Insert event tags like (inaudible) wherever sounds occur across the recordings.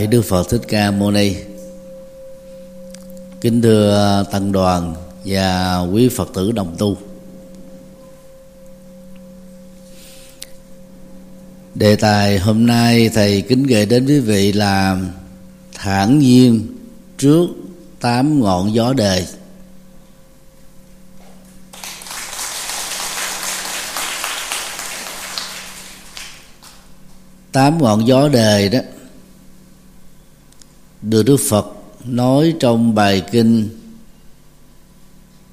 kính lại đức phật thích ca mâu ni. Kính thưa tăng đoàn và quý phật tử đồng tu. Đề tài hôm nay thầy kính gửi đến quý vị là thản nhiên trước tám ngọn gió đời. Tám ngọn gió đời đó được đức phật nói trong bài kinh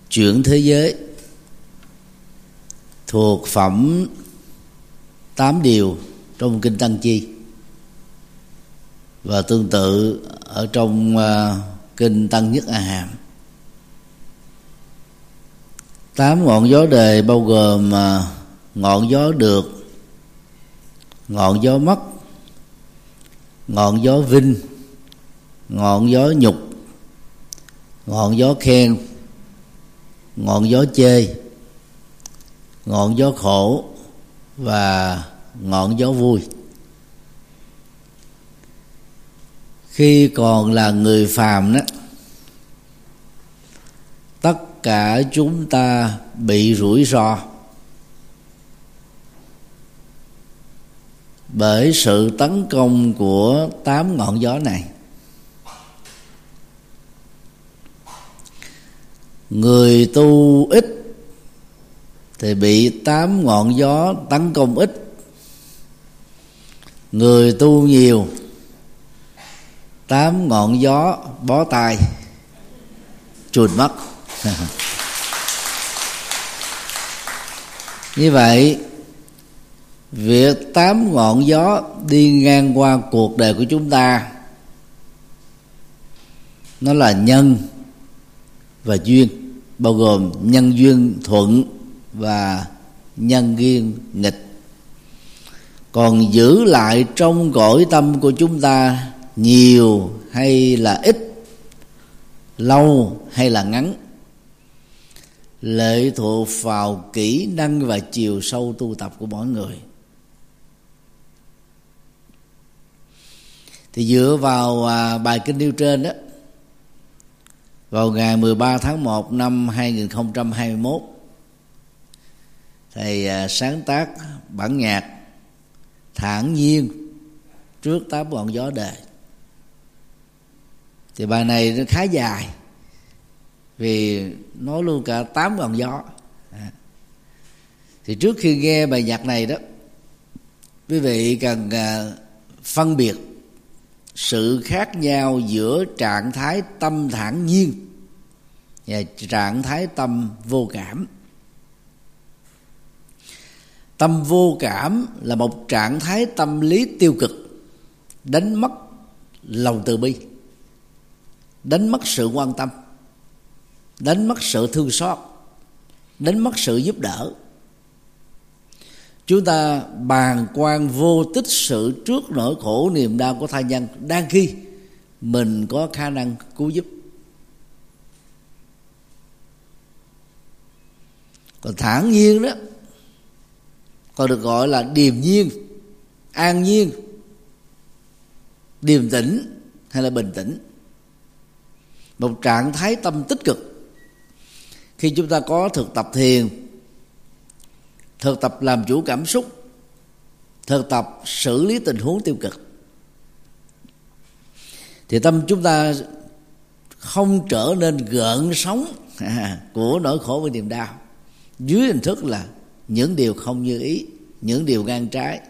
chuyển thế giới thuộc phẩm tám điều trong kinh tăng chi. Và tương tự ở trong uh, kinh tăng nhất a hàm. Tám ngọn gió đề bao gồm uh, ngọn gió được ngọn gió mất ngọn gió vinh ngọn gió nhục, ngọn gió khen, ngọn gió chê, ngọn gió khổ và ngọn gió vui. Khi còn là người phàm đó, tất cả chúng ta bị rủi ro. Bởi sự tấn công của tám ngọn gió này người tu ít thì bị tám ngọn gió tấn công ít. Người tu nhiều, tám ngọn gió bó tay chùn mất. (laughs) Như vậy, việc tám ngọn gió đi ngang qua cuộc đời của chúng ta, nó là nhân và duyên, bao gồm nhân duyên thuận và nhân duyên nghịch. Còn giữ lại trong cõi tâm của chúng ta nhiều hay là ít, lâu hay là ngắn, lệ thuộc vào kỹ năng và chiều sâu tu tập của mỗi người. Thì dựa vào à, bài kinh nêu trên đó vào ngày 13 tháng 1 năm 2021 thầy à, sáng tác bản nhạc thản nhiên trước tám ngọn gió đời thì bài này nó khá dài vì nói luôn cả tám ngọn gió. À. Thì trước khi nghe bài nhạc này đó, quý vị cần à, phân biệt sự khác nhau giữa trạng thái tâm thản nhiên và trạng thái tâm vô cảm. Tâm vô cảm là một trạng thái tâm lý tiêu cực, đánh mất lòng từ bi, đánh mất sự quan tâm, đánh mất sự thương xót, đánh mất sự giúp đỡ. Chúng ta bàn quan vô tích sự trước nỗi khổ niềm đau của thai nhân đang khi mình có khả năng cứu giúp. Còn thản nhiên đó, còn được gọi là điềm nhiên, an nhiên, điềm tĩnh hay là bình tĩnh. Một trạng thái tâm tích cực. Khi chúng ta có thực tập thiền, thực tập làm chủ cảm xúc, thực tập xử lý tình huống tiêu cực, thì tâm chúng ta không trở nên gợn sóng (laughs) của nỗi khổ và niềm đau dưới hình thức là những điều không như ý, những điều gan trái.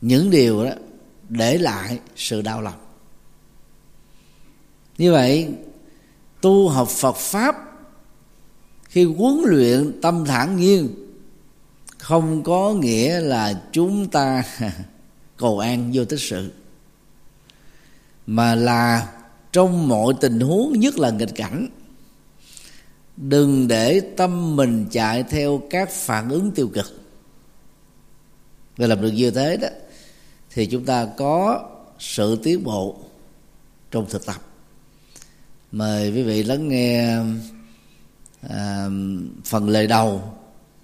Những điều đó để lại sự đau lòng. Như vậy, tu học phật pháp khi huấn luyện tâm thản nhiên không có nghĩa là chúng ta (laughs) cầu an vô tích sự, mà là trong mọi tình huống, nhất là nghịch cảnh đừng để tâm mình chạy theo các phản ứng tiêu cực. Và làm được như thế đó thì chúng ta có sự tiến bộ trong thực tập. Mời quý vị lắng nghe à, phần lời đầu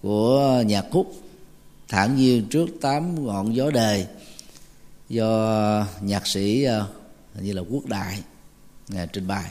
của nhạc khúc thản nhiên trước tám ngọn gió đề do nhạc sĩ à, như là quốc đại à, trình bày.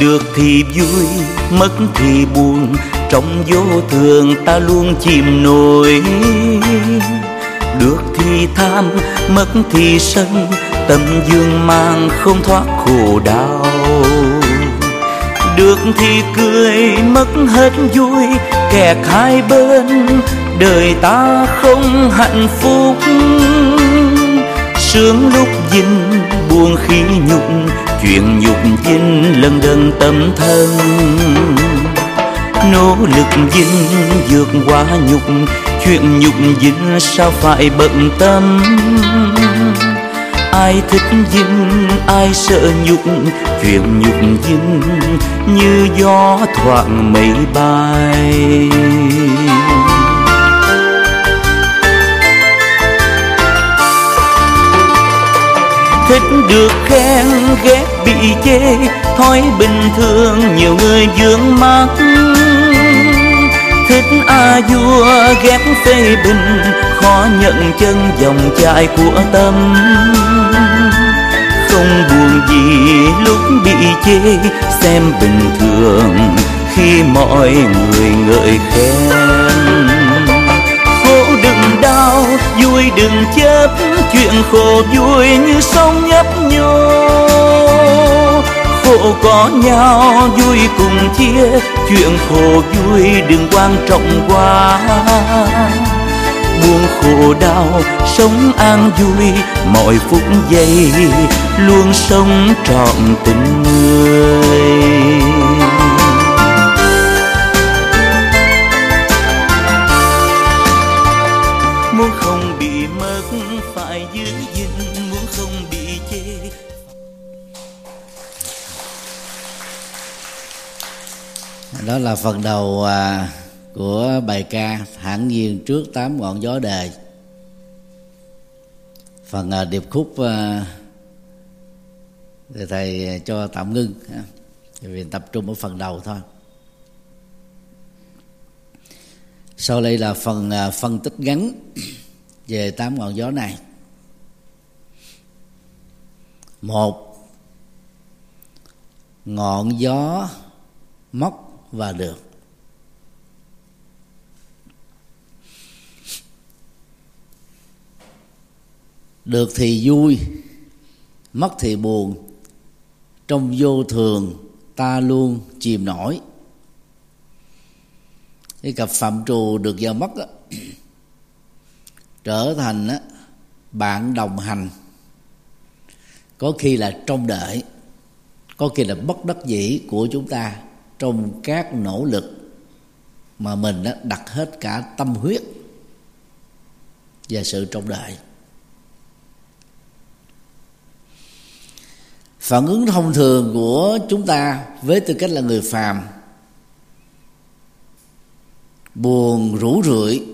Được thì vui, mất thì buồn. Trong vô thường ta luôn chìm nổi. Được thì tham, mất thì sân. Tâm dương mang không thoát khổ đau. Được thì cười, mất hết vui. Kẹt hai bên, đời ta không hạnh phúc. Sướng lúc dinh buồn khi nhục chuyện nhục dinh lần đơn tâm thân. Nỗ lực dinh vượt qua nhục, chuyện nhục dinh sao phải bận tâm? Ai thích dinh, ai sợ nhục, chuyện nhục dinh như gió thoảng mây bay. Thích được khen ghét bị chê, thói bình thường nhiều người dương mắt. Thích a vua ghét phê bình, khó nhận chân dòng chảy của tâm. Không buồn gì lúc bị chê, xem bình thường khi mọi người ngợi khen đừng vui đừng chấp, chuyện khổ vui như sông nhấp nhô. Khổ có nhau, vui cùng chia, chuyện khổ vui đừng quan trọng quá. Buồn khổ đau, sống an vui, mọi phút giây luôn sống trọn tình người. Là phần đầu à, của bài ca hẳn nhiên trước tám ngọn gió đề. Phần à, điệp khúc à, thì thầy cho tạm ngưng vì tập trung ở phần đầu thôi. Sau đây là phần phân tích ngắn (clears throat) về tám ngọn gió này. Một, ngọn gió móc và được. Được thì vui mất thì buồn. Trong vô thường ta luôn chìm nổi. Cái cặp phạm trù được và mất đó, (clears throat) trở thành đó, bạn đồng hành. Có khi là trong đợi có khi là bất đắc dĩ của chúng ta trong các nỗ lực mà mình đã đặt hết cả tâm huyết và sự trông đợi phản ứng thông thường của chúng ta với tư cách là người phàm, buồn rủ rượi,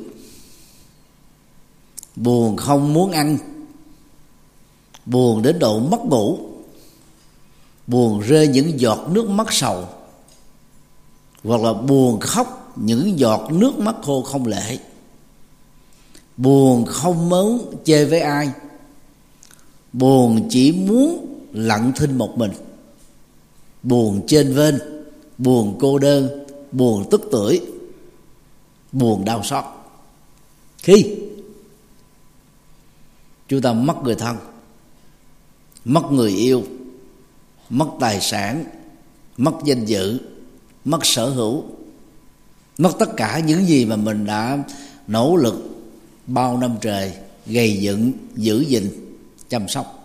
buồn không muốn ăn, buồn đến độ mất ngủ, buồn rơi những giọt nước mắt sầu hoặc là buồn khóc, những giọt nước mắt khô không lệ. Buồn không muốn chơi với ai. Buồn chỉ muốn lặng thinh một mình. Buồn trên vên buồn cô đơn, buồn tức tuổi buồn đau xót. Khi chúng ta mất người thân, mất người yêu, mất tài sản, mất danh dự mất sở hữu, mất tất cả những gì mà mình đã nỗ lực bao năm trời gây dựng, giữ gìn, chăm sóc.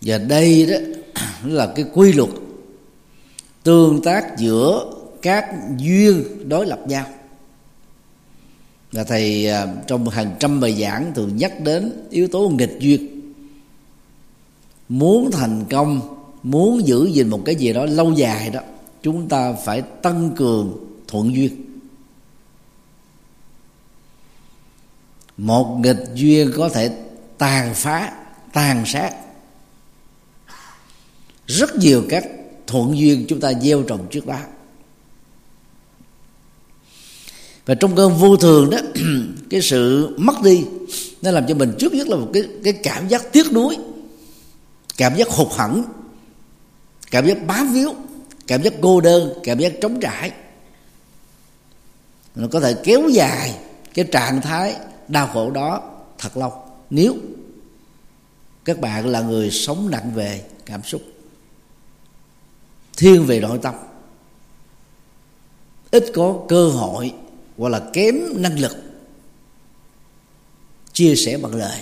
Và đây đó (clears throat) là cái quy luật tương tác giữa các duyên đối lập nhau. Và thầy à, trong hàng trăm bài giảng thường nhắc đến yếu tố nghịch duyên muốn thành công, muốn giữ gìn một cái gì đó lâu dài đó, chúng ta phải tăng cường thuận duyên. Một nghịch duyên có thể tàn phá, tàn sát. Rất nhiều các thuận duyên chúng ta gieo trồng trước đó. Và trong cơn vô thường đó, (clears throat) cái sự mất đi, nó làm cho mình trước nhất là một cái cái cảm giác tiếc nuối cảm giác hụt hẫng, cảm giác bám víu, cảm giác cô đơn, cảm giác trống trải. Nó có thể kéo dài cái trạng thái đau khổ đó thật lâu. Nếu các bạn là người sống nặng về cảm xúc, thiên về nội tâm, ít có cơ hội hoặc là kém năng lực chia sẻ bằng lời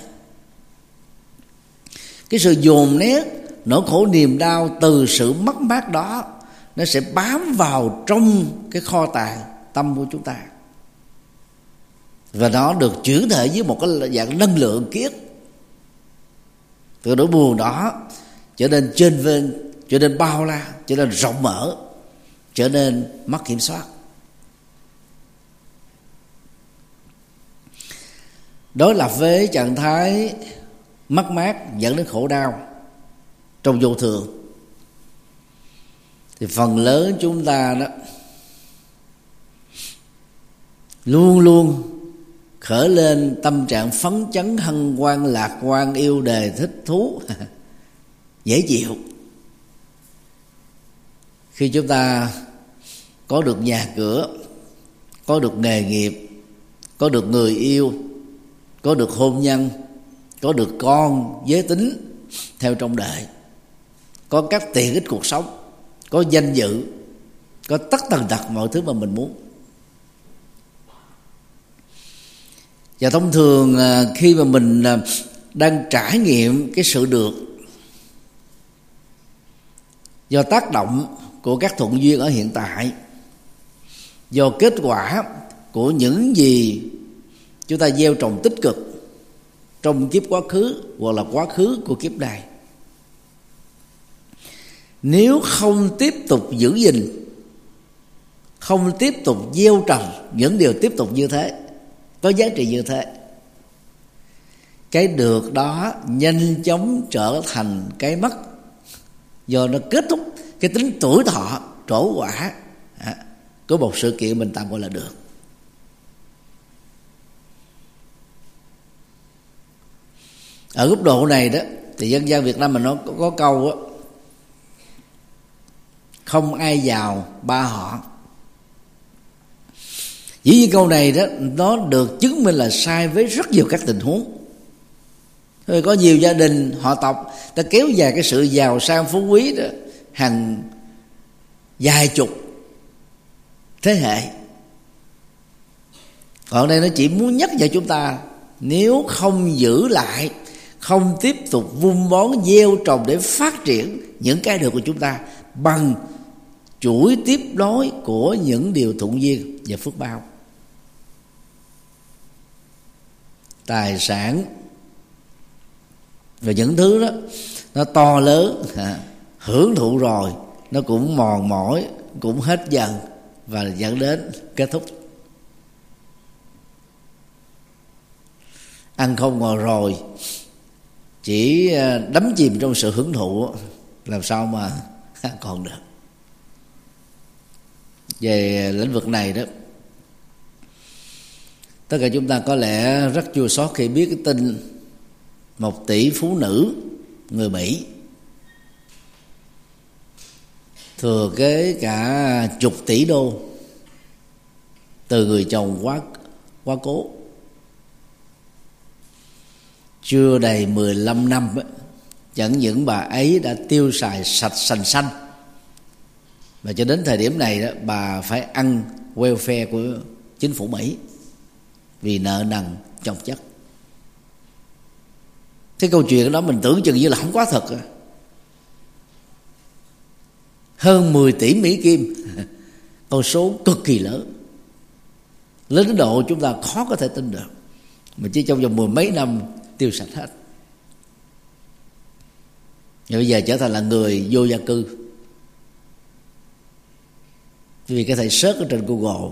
cái sự dồn nén, nỗi khổ niềm đau từ sự mất mát đó, nó sẽ bám vào trong cái kho tàng tâm của chúng ta. Và nó được chuyển thể với một cái dạng năng lượng kiết từ nỗi buồn đó, trở nên trên vên trở nên bao la, trở nên rộng mở, trở nên mất kiểm soát. Đối lập với trạng thái mất mát, dẫn đến khổ đau trong vô thường. Thì phần lớn chúng ta đó luôn luôn khởi lên tâm trạng phấn chấn, hân hoan, lạc quan, yêu đề, thích thú, (laughs) dễ chịu. Khi chúng ta có được nhà cửa, có được nghề nghiệp, có được người yêu, có được hôn nhân có được con giới tính theo trong đời có các tiện ích cuộc sống. Có danh dự. Có tất tần tật mọi thứ mà mình muốn. Và thông thường à, khi mà mình à, đang trải nghiệm cái sự được do tác động của các thuận duyên ở hiện tại, do kết quả của những gì chúng ta gieo trồng tích cực trong kiếp quá khứ hoặc là quá khứ của kiếp này nếu không tiếp tục giữ gìn, không tiếp tục gieo trồng những điều tiếp tục như thế, có giá trị như thế, cái được đó nhanh chóng trở thành cái mất. Do nó kết thúc cái tính tuổi thọ, trổ quả à, của một sự kiện mình tạm gọi là được. Ở góc độ này đó thì dân gian Việt Nam mình nó có, có câu á không ai giàu ba họ. Dĩ nhiên câu này đó nó được chứng minh là sai với rất nhiều các tình huống. Thôi có nhiều gia đình họ tộc ta kéo dài cái sự giàu sang phú quý đó hàng vài chục thế hệ. Còn đây nó chỉ muốn nhắc nhở chúng ta nếu không giữ lại không tiếp tục vun bón, gieo trồng để phát triển những cái được của chúng ta bằng chuỗi tiếp nối của những điều thuận duyên và phước báo. Tài sản và những thứ đó, nó to lớn hưởng thụ rồi, nó cũng mòn mỏi, cũng hết dần và dẫn đến kết thúc. Ăn không ngồi rồi chỉ ờ, đắm chìm trong sự hưởng thụ, làm sao mà (laughs) còn được. Về lĩnh vực này đó, tất cả chúng ta có lẽ rất chua xót khi biết cái tin một tỷ phú nữ, người mỹ, thừa kế cả chục tỷ đô từ người chồng quá quá cố chưa đầy 15 năm chẳng những bà ấy đã tiêu xài sạch sành xanh và cho đến thời điểm này đó, bà phải ăn welfare của chính phủ mỹ vì nợ nần chồng chất. Cái câu chuyện đó mình tưởng chừng như là không quá thật hơn 10 tỷ Mỹ Kim, (laughs) con số cực kỳ lớn lớn. Đến độ chúng ta khó có thể tin được. Mà chỉ trong vòng mười mấy năm tiêu sạch hết. Và bây giờ trở thành là người vô gia cư. Vì cái thầy search ở trên google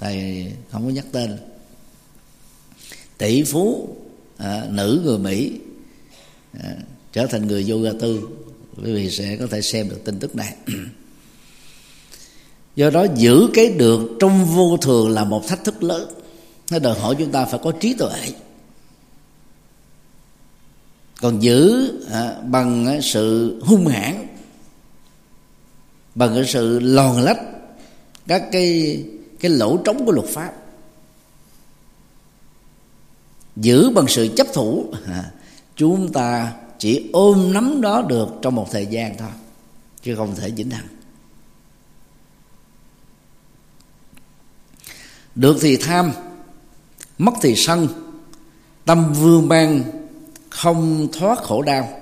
thầy không có nhắc tên. Tỷ phú à, nữ người mỹ à, trở thành người vô gia tư quý vị sẽ có thể xem được tin tức này. Do đó giữ cái được trong vô thường là một thách thức lớn. Nó đòi hỏi chúng ta phải có trí tuệ còn giữ à, bằng à, sự hung hãn bằng cái sự lòn lách các cái cái lỗ trống của luật pháp. Giữ bằng sự chấp thủ à, chúng ta chỉ ôm nắm đó được trong một thời gian thôi chứ không thể vĩnh hằng được thì tham mất thì sân tâm vương ban không thoát khổ đau.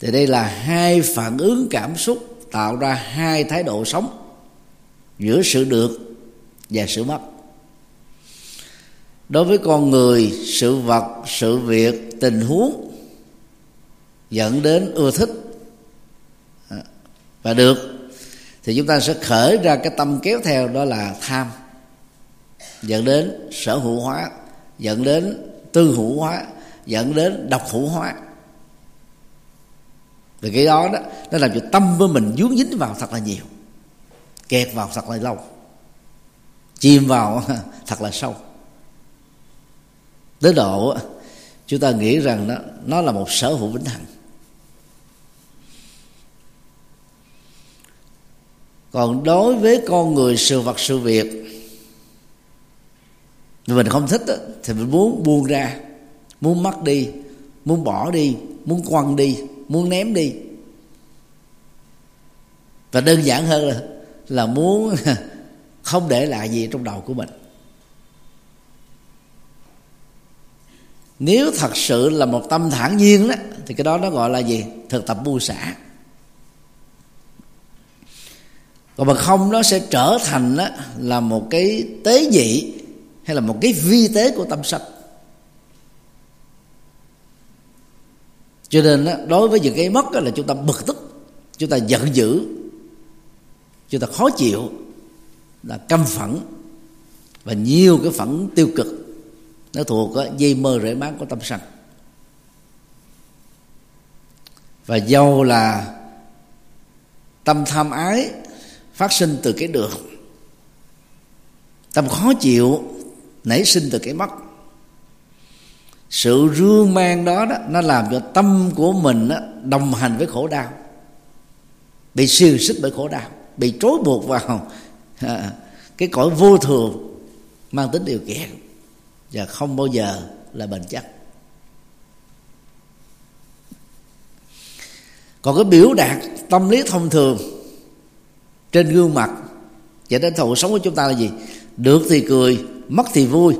Thì đây là hai phản ứng cảm xúc tạo ra hai thái độ sống giữa sự được và sự mất. Đối với con người, sự vật, sự việc, tình huống dẫn đến ưa thích à, và được, thì chúng ta sẽ khởi ra cái tâm kéo theo đó là tham, dẫn đến sở hữu hóa, dẫn đến tư hữu hóa dẫn đến độc hữu hóa. Vì cái đó đó nó làm cho tâm của mình dướng dính vào thật là nhiều kẹt vào thật là lâu chìm vào (laughs) thật là sâu. Tới độ chúng ta nghĩ rằng nó nó là một sở hữu vĩnh hằng. Còn đối với con người sự vật sự việc mình không thích đó, thì mình muốn buông ra muốn mất đi, muốn bỏ đi, muốn quăng đi, muốn ném đi. Và đơn giản hơn là là muốn (laughs) không để lại gì trong đầu của mình. Nếu thật sự là một tâm thản nhiên đó, thì cái đó nó gọi là gì? Thực tập buông xả. Còn mà không, nó sẽ trở thành đó là một cái tế nhị hay là một cái vi tế của tâm sanh cho nên đối với những cái mất là chúng ta bực tức, chúng ta giận dữ, chúng ta khó chịu, là căm phẫn và nhiều cái phẫn tiêu cực. Nó thuộc dây mơ rễ mát của tâm sân. Và dâu là tâm tham ái phát sinh từ cái được tâm khó chịu nảy sinh từ cái mất sự rương mang đó, đó nó làm cho tâm của mình đó, đồng hành với khổ đau. Bị siêu xích bởi khổ đau bị trói buộc vào à, cái cõi vô thường mang tính điều kiện và không bao giờ là bền chắc. Còn cái biểu đạt tâm lý thông thường trên gương mặt và đến thụ sống của chúng ta là gì? Được thì cười mất thì vui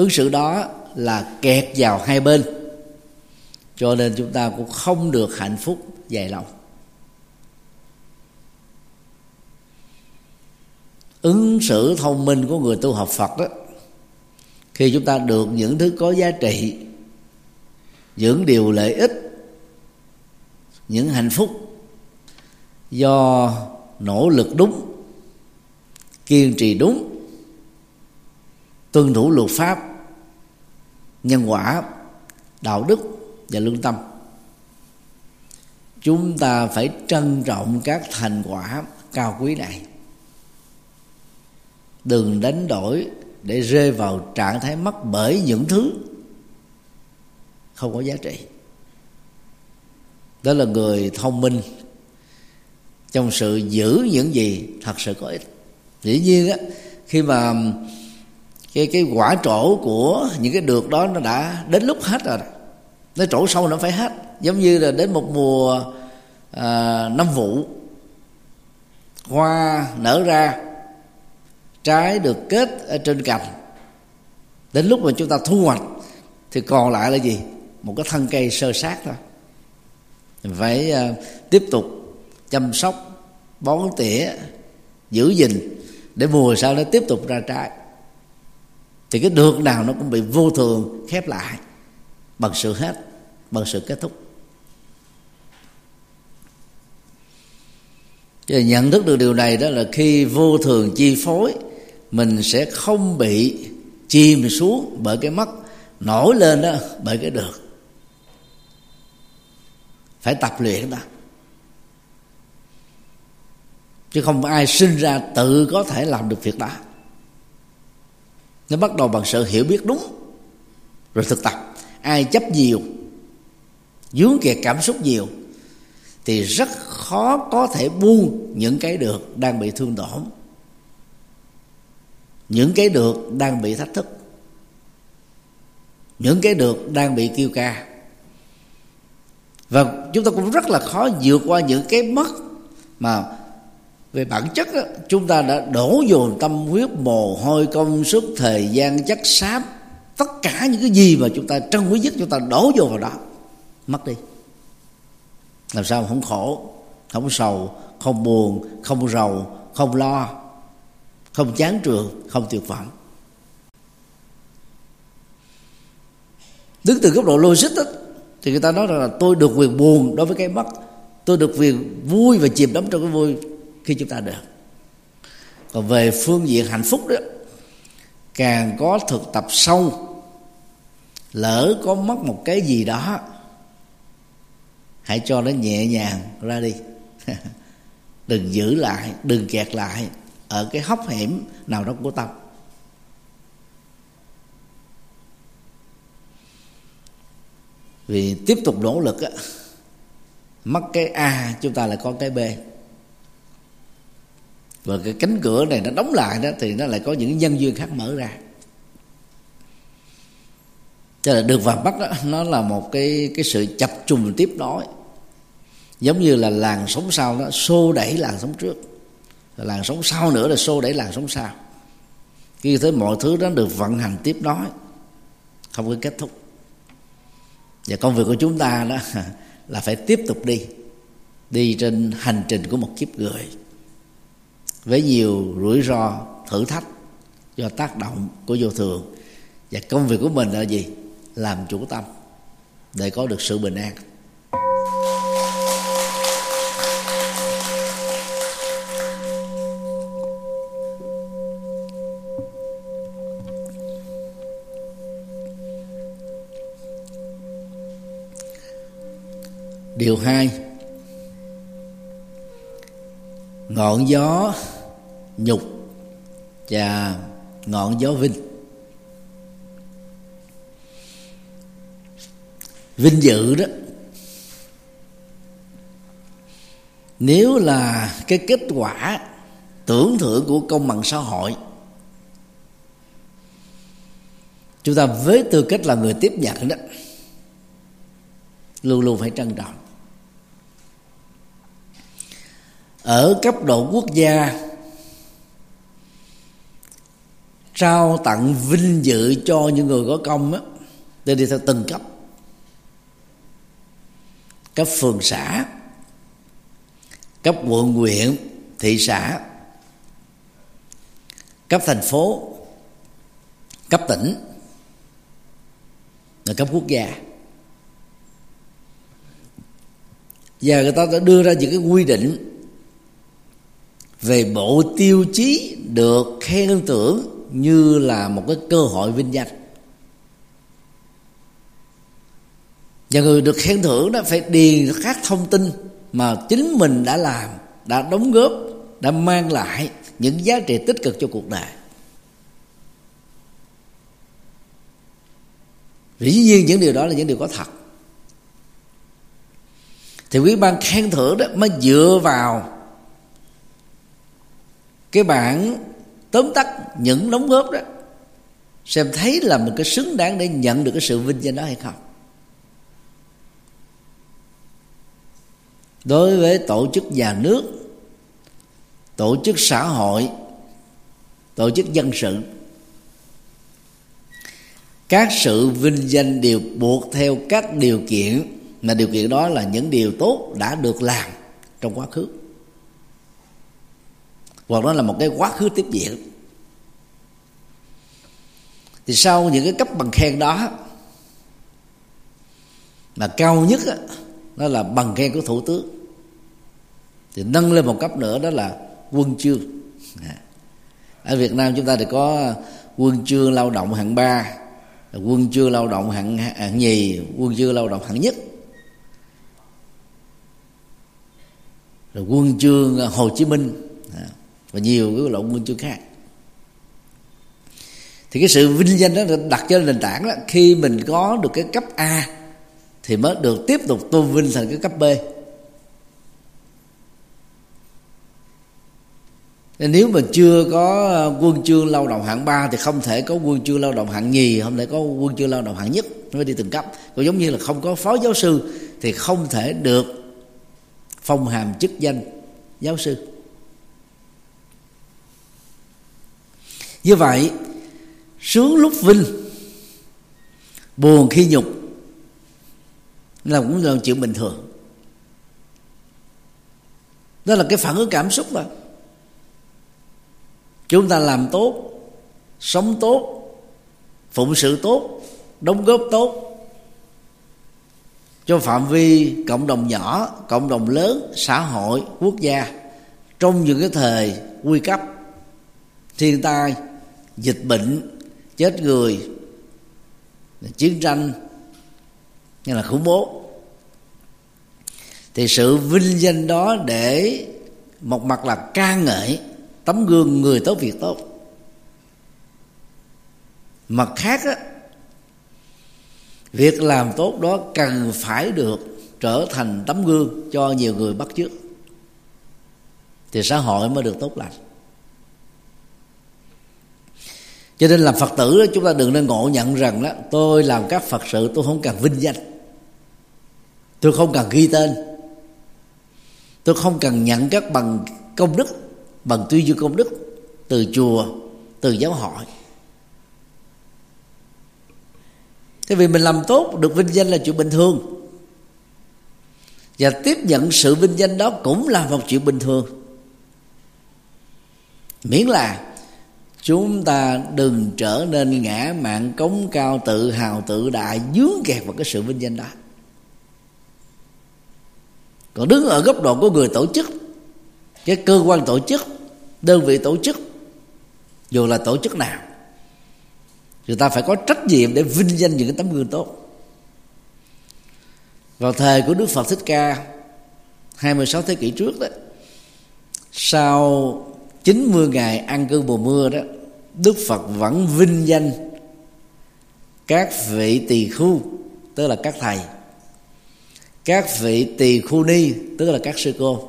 ứng xử đó là kẹt vào hai bên. Cho nên chúng ta cũng không được hạnh phúc dài lâu. Ứng xử thông minh của người tu học phật đó khi chúng ta được những thứ có giá trị, những điều lợi ích, những hạnh phúc do nỗ lực đúng, kiên trì đúng, tuân thủ luật pháp nhân quả, đạo đức và lương tâm. Chúng ta phải trân trọng các thành quả cao quý này. Đừng đánh đổi để rơi vào trạng thái mất bởi những thứ không có giá trị. Đó là người thông minh. Trong sự giữ những gì thật sự có ích. Dĩ nhiên á, khi mà cái cái quả trổ của những cái được đó nó đã đến lúc hết rồi nó trổ sâu nó phải hết. Giống như là đến một mùa à, năm vụ hoa nở ra trái được kết ở trên cành. Đến lúc mà chúng ta thu hoạch thì còn lại là gì? Một cái thân cây sơ sát thôi. Phải uh, tiếp tục chăm sóc bón tỉa giữ gìn để mùa sau nó tiếp tục ra trái thì cái được nào nó cũng bị vô thường, khép lại. Bằng sự hết, bằng sự kết thúc. Chứ nhận thức được điều này đó là khi vô thường chi phối, mình sẽ không bị chìm xuống bởi cái mất, nổi lên đó bởi cái được. Phải tập luyện đó. Chứ không ai sinh ra tự có thể làm được việc đó nó bắt đầu bằng sự hiểu biết đúng. Rồi thực tập. Ai chấp nhiều, dướng kẹt cảm xúc nhiều, thì rất khó có thể buông những cái được đang bị thương tổn. Những cái được đang bị thách thức. Những cái được đang bị kêu ca. Và chúng ta cũng rất là khó vượt qua những cái mất mà về bản chất đó, chúng ta đã đổ dồn tâm huyết mồ hôi công sức thời gian chất xám tất cả những cái gì mà chúng ta trân quý nhất chúng ta đổ vô vào đó mất đi. Làm sao không khổ không sầu không buồn không rầu không lo không chán trường không tuyệt vọng. Đứng từ góc độ logic đó, thì người ta nói rằng là tôi được quyền buồn đối với cái mất tôi được quyền vui và chìm đắm trong cái vui khi chúng ta được. Còn về phương diện hạnh phúc đó, càng có thực tập sâu, lỡ có mất một cái gì đó, hãy cho nó nhẹ nhàng ra đi. (laughs) Đừng giữ lại, đừng kẹt lại ở cái hốc hẻm nào đó của tâm. Vì tiếp tục nỗ lực á, mất cái a chúng ta lại có cái b và cái cánh cửa này nó đóng lại đó, thì nó lại có những nhân duyên khác mở ra. Cho là được và bắt đó, nó là một cái cái sự chập trùng tiếp nối. Giống như là làn sóng sau đó, xô đẩy làn sóng trước. Làn sóng sau nữa là xô đẩy làn sóng sau. Khi thấy mọi thứ đó được vận hành tiếp nối, không có kết thúc. Và công việc của chúng ta đó (laughs) là phải tiếp tục đi đi trên hành trình của một kiếp người với nhiều rủi ro, thử thách do tác động của vô thường. Và công việc của mình là gì? Làm chủ tâm, để có được sự bình an. Điều hai, ngọn gió nhục và ngọn gió vinh. Vinh dự đó. Nếu là cái kết quả tưởng thưởng của công bằng xã hội, chúng ta với tư cách là người tiếp nhận đó, luôn luôn phải trân trọng. Ở cấp độ quốc gia trao tặng vinh dự cho những người có công á. Để đi theo từng cấp. Cấp phường xã, cấp quận, huyện, thị xã, cấp thành phố, cấp tỉnh và cấp quốc gia. Và người ta đã đưa ra những cái quy định về bộ tiêu chí được khen thưởng như là một cái cơ hội vinh danh. Và người được khen thưởng đó phải điền các thông tin mà chính mình đã làm, đã đóng góp, đã mang lại những giá trị tích cực cho cuộc đời. Dĩ nhiên những điều đó là những điều có thật. Thì quý ban khen thưởng đó mới dựa vào cái bản tóm tắt những đóng góp đó, xem thấy là một cái xứng đáng để nhận được cái sự vinh danh đó hay không. Đối với tổ chức nhà nước, tổ chức xã hội, tổ chức dân sự, các sự vinh danh đều buộc theo các điều kiện, mà điều kiện đó là những điều tốt đã được làm trong quá khứ hoặc đó là một cái quá khứ tiếp diễn. Thì sau những cái cấp bằng khen đó mà cao nhất đó, đó là bằng khen của thủ tướng. Thì nâng lên một cấp nữa đó là quân chương. Ở Việt Nam chúng ta thì có quân chương lao động hạng ba quân chương lao động hạng hạng nhì quân chương lao động hạng nhất. Rồi quân chương Hồ Chí Minh và nhiều cái loại quân chương khác thì cái sự vinh danh đó đặt trên nền tảng đó khi mình có được cái cấp A thì mới được tiếp tục tôn vinh thành cái cấp B Nên nếu mà chưa có ờ, quân chương lao động hạng 3 thì không thể có quân chương lao động hạng nhì, không thể có quân chương lao động hạng nhất, nó phải đi từng cấp. Còn giống như là không có phó giáo sư thì không thể được phong hàm chức danh giáo sư. Như vậy, sướng lúc vinh, buồn khi nhục. Là cũng là chuyện bình thường. Đó là cái phản ứng cảm xúc đó chúng ta làm tốt sống tốt phụng sự tốt đóng góp tốt. Cho phạm vi cộng đồng nhỏ cộng đồng lớn xã hội quốc gia trong những cái thời nguy cấp thiên tai dịch bệnh, chết người, chiến tranh như là khủng bố. Thì sự vinh danh đó để một mặt là ca ngợi tấm gương người tốt việc tốt. Mặt khác á, việc làm tốt đó cần phải được trở thành tấm gương cho nhiều người bắt chước. Thì xã hội mới được tốt lành. Cho nên làm phật tử chúng ta đừng nên ngộ nhận rằng đó, tôi làm các phật sự tôi không cần vinh danh. Tôi không cần ghi tên. Tôi không cần nhận các bằng công đức, bằng tuyên dương công đức từ chùa, từ giáo hội. Thế vì mình làm tốt, được vinh danh là chuyện bình thường. Và tiếp nhận sự vinh danh đó cũng là một chuyện bình thường. Miễn là chúng ta đừng trở nên ngã mạng cống cao tự hào tự đại, dướng kẹt vào cái sự vinh danh đó. Còn đứng ở góc độ của người tổ chức, cái cơ quan tổ chức, đơn vị tổ chức, dù là tổ chức nào, người ta phải có trách nhiệm để vinh danh những cái tấm gương tốt. Vào thời của Đức Phật Thích Ca 26 thế kỷ trước đó, sau 90 ngày ăn cư mùa mưa đó, Đức Phật vẫn vinh danh các vị tỳ khu tức là các thầy. Các vị tỳ khu ni, tức là các sư cô,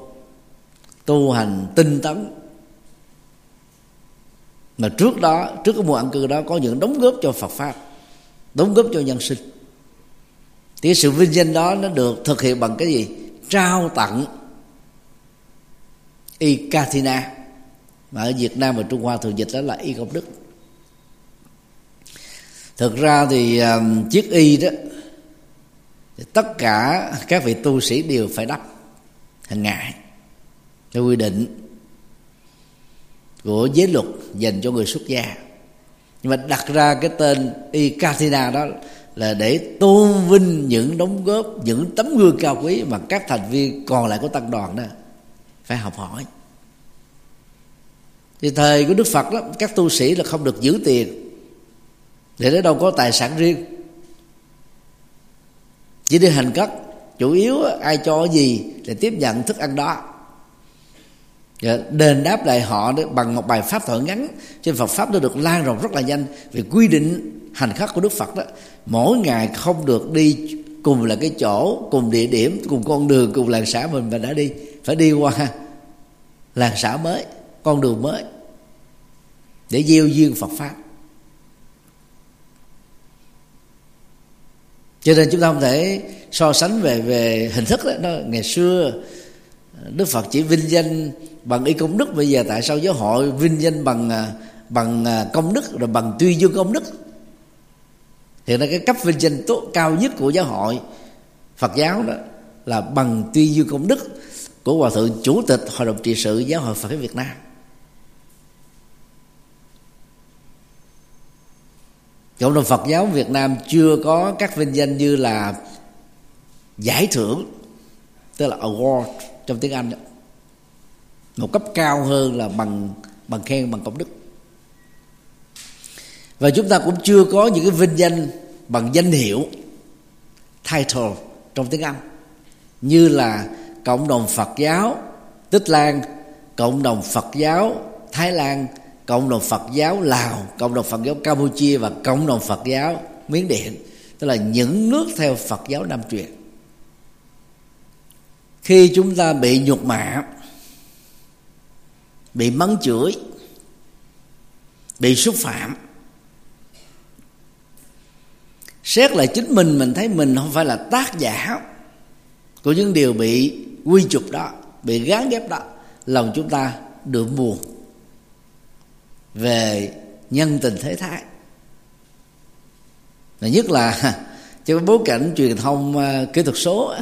tu hành tinh tấn. Mà trước đó, trước cái mùa ăn cư đó, có những đóng góp cho Phật pháp, đóng góp cho nhân sinh. Thì sự vinh danh đó nó được thực hiện bằng cái gì? Trao tặng y katina mà ở Việt Nam và Trung Hoa thường dịch đó là y công đức. Thực ra thì um, chiếc y đó thì tất cả các vị tu sĩ đều phải đắp hàng ngày theo quy định của giới luật dành cho người xuất gia. Nhưng mà đặt ra cái tên y Katina đó là để tôn vinh những đóng góp những tấm gương cao quý mà các thành viên còn lại của tăng đoàn đó phải học hỏi thì thời của đức phật đó, các tu sĩ là không được giữ tiền. Để nó đâu có tài sản riêng. Chỉ đi hành cất. Chủ yếu ai cho gì để tiếp nhận thức ăn đó. Và đền đáp lại họ bằng một bài pháp thoại ngắn. Trên Phật pháp nó được lan rộng rất là nhanh vì quy định hành khắc của Đức Phật đó. Mỗi ngày không được đi cùng là cái chỗ, cùng địa điểm, cùng con đường, cùng làng xã mình mà đã đi. Phải đi qua làng xã mới con đường mới để gieo duyên Phật pháp. Cho nên chúng ta không thể so sánh về về hình thức đó. Nó ngày xưa, đức phật chỉ vinh danh bằng y công đức, bây giờ tại sao giáo hội vinh danh bằng à, bằng à, công đức, rồi bằng tuyên dương công đức? Hiện nay cái cấp vinh danh tốt, cao nhất của giáo hội Phật giáo đó là bằng tuyên dương công đức của hòa thượng chủ tịch hội đồng trị sự giáo hội Phật giáo Việt Nam. Cộng đồng Phật giáo Việt Nam chưa có các vinh danh như là giải thưởng tức là award trong tiếng Anh đó. một cấp cao hơn là bằng bằng khen bằng công đức và chúng ta cũng chưa có những cái vinh danh bằng danh hiệu title trong tiếng Anh như là cộng đồng Phật giáo Tích Lan, cộng đồng Phật giáo Thái Lan, cộng đồng Phật giáo Lào, cộng đồng Phật giáo Campuchia và cộng đồng Phật giáo Miến Điện, tức là những nước theo Phật giáo Nam truyền. Khi chúng ta bị nhục mạ, bị mắng chửi, bị xúc phạm xét lại chính mình mình thấy mình không phải là tác giả của những điều bị quy chụp đó bị gán ghép đó lòng chúng ta được buồn về nhân tình thế thái. Và nhất là trong bối cảnh truyền thông ờ, kỹ thuật số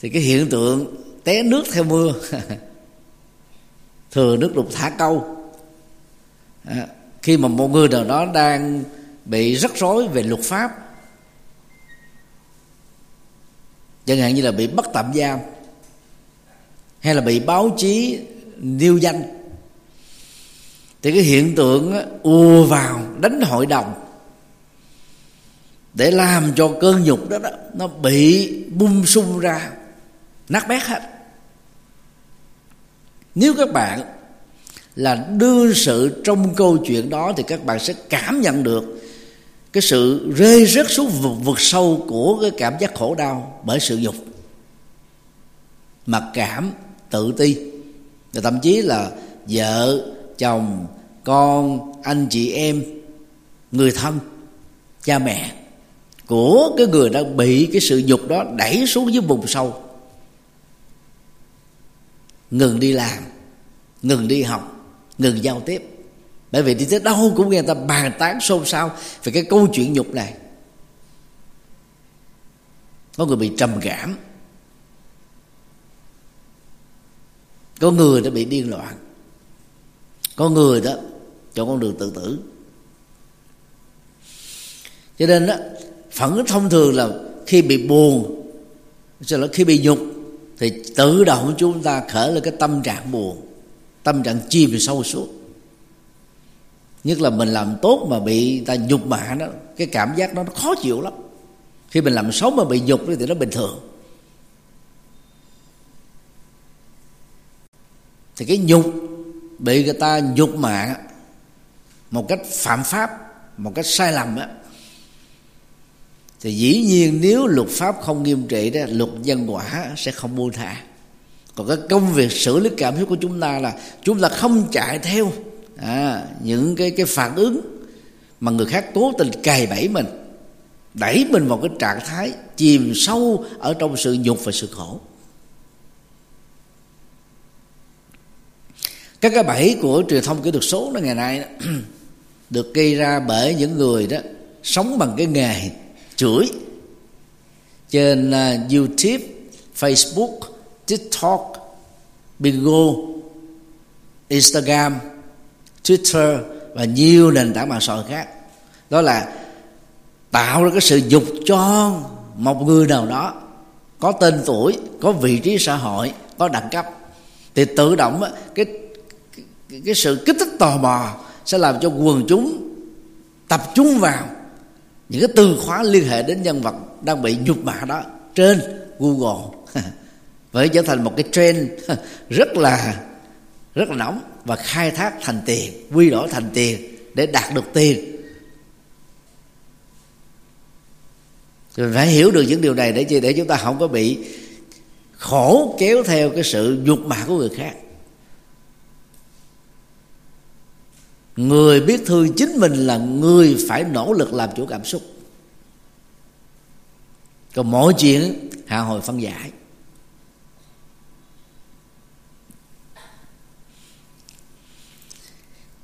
thì cái hiện tượng té nước theo mưa (laughs) thừa nước đục thả câu. À, khi mà một người nào đó đang bị rắc rối về luật pháp chẳng hạn như là bị bắt tạm giam hay là bị báo chí nêu danh thì cái hiện tượng ùa vào đánh hội đồng. Để làm cho cơn nhục đó, đó nó bị bung sung ra nát bét hết. Nếu các bạn là đưa sự trong câu chuyện đó thì các bạn sẽ cảm nhận được cái sự rơi rớt xuống vực, vực sâu của cái cảm giác khổ đau bởi sự dục mặc cảm tự ti. Và thậm chí là vợ chồng, con, anh chị em, người thân, cha mẹ. Của cái người đã bị cái sự dục đó đẩy xuống dưới vùng sâu. Ngừng đi làm, ngừng đi học, ngừng giao tiếp. Bởi vì đi tới đâu cũng nghe người ta bàn tán xôn xao về cái câu chuyện nhục này. Có người bị trầm cảm. Có người đã bị điên loạn có người đó chọn con đường tự tử. Cho nên đó phẫn thông thường là khi bị buồn sau đó khi bị nhục, thì tự động chúng ta khởi lên cái tâm trạng buồn, tâm trạng chìm sâu suốt. Nhất là mình làm tốt mà bị ta nhục mạ đó, cái cảm giác đó nó khó chịu lắm. Khi mình làm xấu mà bị nhục thì nó bình thường. Thì cái nhục bị người ta nhục mạ một cách phạm pháp một cách sai lầm á thì dĩ nhiên nếu luật pháp không nghiêm trị đó luật nhân quả sẽ không buông thả còn cái công việc xử lý cảm xúc của chúng ta là chúng ta không chạy theo à, những cái cái phản ứng mà người khác cố tình cài bẫy mình đẩy mình vào cái trạng thái chìm sâu ở trong sự nhục và sự khổ. Các cái bẫy của truyền thông kỹ thuật số đó ngày nay đó, (clears throat) được gây ra bởi những người đó sống bằng cái nghề chửi trên uh, YouTube, Facebook, TikTok, Bingo, Instagram Twitter và nhiều nền tảng mạng xã hội khác. Đó là tạo ra cái sự dục cho một người nào đó có tên tuổi có vị trí xã hội có đẳng cấp thì tự động cái cái, sự kích thích tò mò sẽ làm cho quần chúng tập trung vào những cái từ khóa liên hệ đến nhân vật đang bị nhục mạ đó trên Google. (laughs) Vậy trở thành một cái trend (laughs) rất là rất là nóng và khai thác thành tiền quy đổi thành tiền để đạt được tiền. Rồi phải hiểu được những điều này để chi? Để chúng ta không có bị khổ kéo theo cái sự nhục mạ của người khác. người biết thương chính mình là người phải nỗ lực làm chủ cảm xúc. Còn mỗi chuyện hạ hồi phân giải.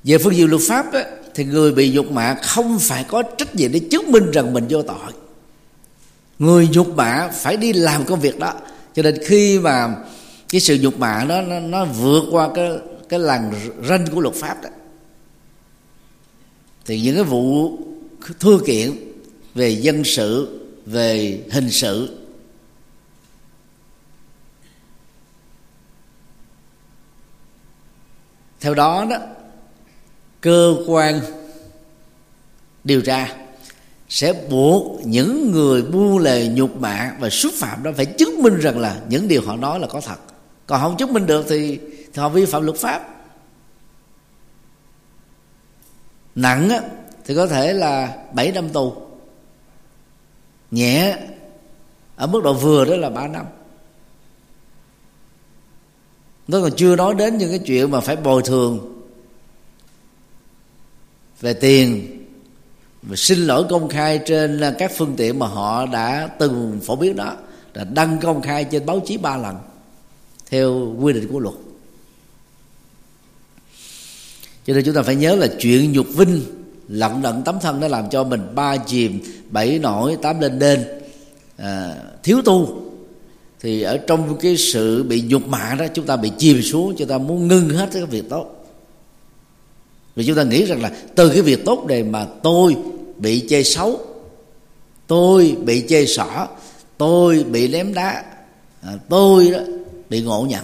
Về phương diện luật pháp á, thì người bị dục mạ không phải có trách nhiệm để chứng minh rằng mình vô tội. Người dục mạ phải đi làm công việc đó. Cho nên khi mà cái sự dục mạ đó nó, nó vượt qua cái cái làn ranh của luật pháp đó thì những cái vụ thưa kiện về dân sự về hình sự theo đó đó cơ quan điều tra sẽ buộc những người bu lề nhục mạ và xúc phạm đó phải chứng minh rằng là những điều họ nói là có thật. Còn không chứng minh được thì, thì họ vi phạm luật pháp. Nặng á, thì có thể là 7 năm tù. Nhẹ ở mức độ vừa đó là 3 năm. Nó còn chưa nói đến những cái chuyện mà phải bồi thường về tiền và xin lỗi công khai trên các phương tiện mà họ đã từng phổ biến đó là đăng công khai trên báo chí ba lần theo quy định của luật cho nên chúng ta phải nhớ là chuyện nhục vinh lận đận tấm thân nó làm cho mình ba chìm bảy nổi tám lên đên. À, thiếu tu. Thì ở trong cái sự bị nhục mạ đó chúng ta bị chìm xuống chúng ta muốn ngưng hết cái việc tốt. Vì chúng ta nghĩ rằng là từ cái việc tốt này mà tôi bị chê xấu tôi bị chê xỏ tôi bị ném đá à, tôi đó bị ngộ nhận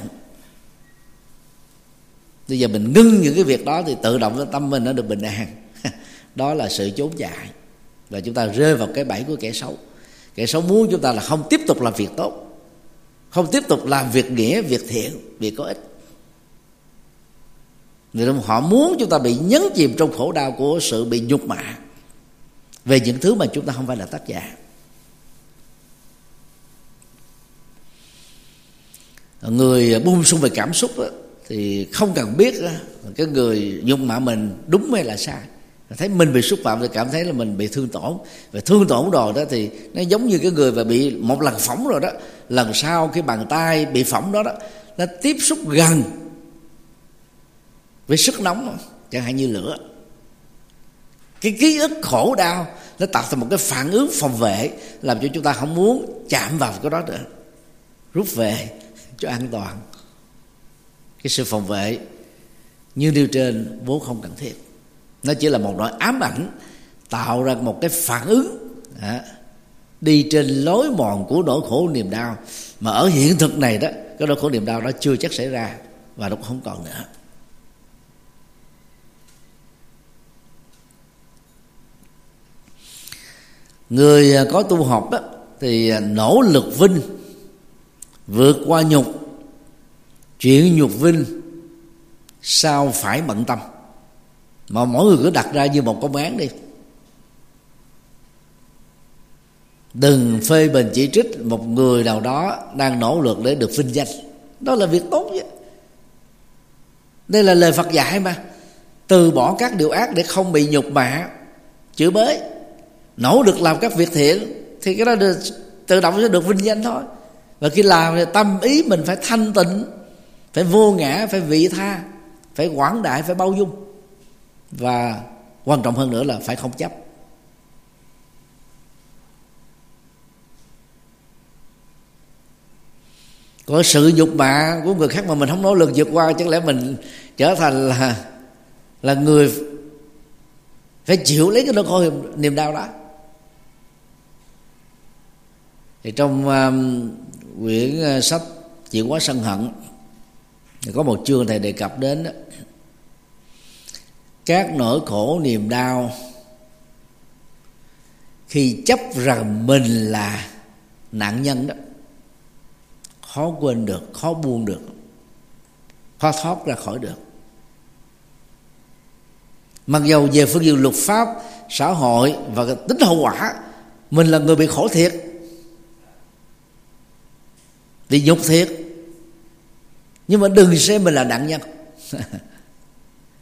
bây giờ mình ngưng những cái việc đó thì tự động cái tâm mình nó được bình an. (laughs) Đó là sự trốn chạy và chúng ta rơi vào cái bẫy của kẻ xấu. Kẻ xấu muốn chúng ta là không tiếp tục làm việc tốt. Không tiếp tục làm việc nghĩa việc thiện việc có ích. Người đó họ muốn chúng ta bị nhấn chìm trong khổ đau của sự bị nhục mạ về những thứ mà chúng ta không phải là tác giả. Người buông xung về cảm xúc đó, thì không cần biết cái người nhục mạ mình đúng hay là sai. Thấy mình bị xúc phạm thì cảm thấy là mình bị thương tổn. Và thương tổn rồi đó thì nó giống như cái người mà bị một lần phỏng rồi đó. Lần sau cái bàn tay bị phỏng đó đó, nó tiếp xúc gần với sức nóng, chẳng hạn như lửa. Cái ký ức khổ đau, nó tạo thành một cái phản ứng phòng vệ, làm cho chúng ta không muốn chạm vào cái đó nữa. Rút về cho an toàn cái sự phòng vệ như nêu trên vốn không cần thiết. Nó chỉ là một nỗi ám ảnh tạo ra một cái phản ứng à, đi trên lối mòn của nỗi khổ niềm đau. Mà ở hiện thực này đó cái nỗi khổ niềm đau đó chưa chắc xảy ra và nó cũng không còn nữa. Người à, có tu học đó, thì à, nỗ lực vinh vượt qua nhục chuyện nhục vinh sao phải bận tâm? Mà mỗi người cứ đặt ra như một công án đi. Đừng phê bình chỉ trích một người nào đó đang nỗ lực để được vinh danh. Đó là việc tốt chứ đây là lời phật dạy mà. Từ bỏ các điều ác để không bị nhục mạ chửi bới nỗ lực làm các việc thiện thì cái đó được, tự động sẽ được vinh danh thôi. Và khi làm thì tâm ý mình phải thanh tịnh phải vô ngã phải vị tha phải quảng đại phải bao dung. Và quan trọng hơn nữa là phải không chấp. Có sự nhục mạ của người khác mà mình không nỗ lực vượt qua chắc lẽ mình trở thành là là người phải chịu lấy cái nỗi khổ niềm đau đó? Thì trong um, quyển uh, sách chịu quá sân hận có một chương thầy đề cập đến đó. Các nỗi khổ niềm đau khi chấp rằng mình là nạn nhân đó, khó quên được, khó buông được, khó thoát ra khỏi được. Mặc dầu về phương diện luật pháp, xã hội và tính hậu quả, mình là người bị khổ thiệt. Bị nhục thiệt nhưng mà đừng xem mình là nạn nhân. (laughs)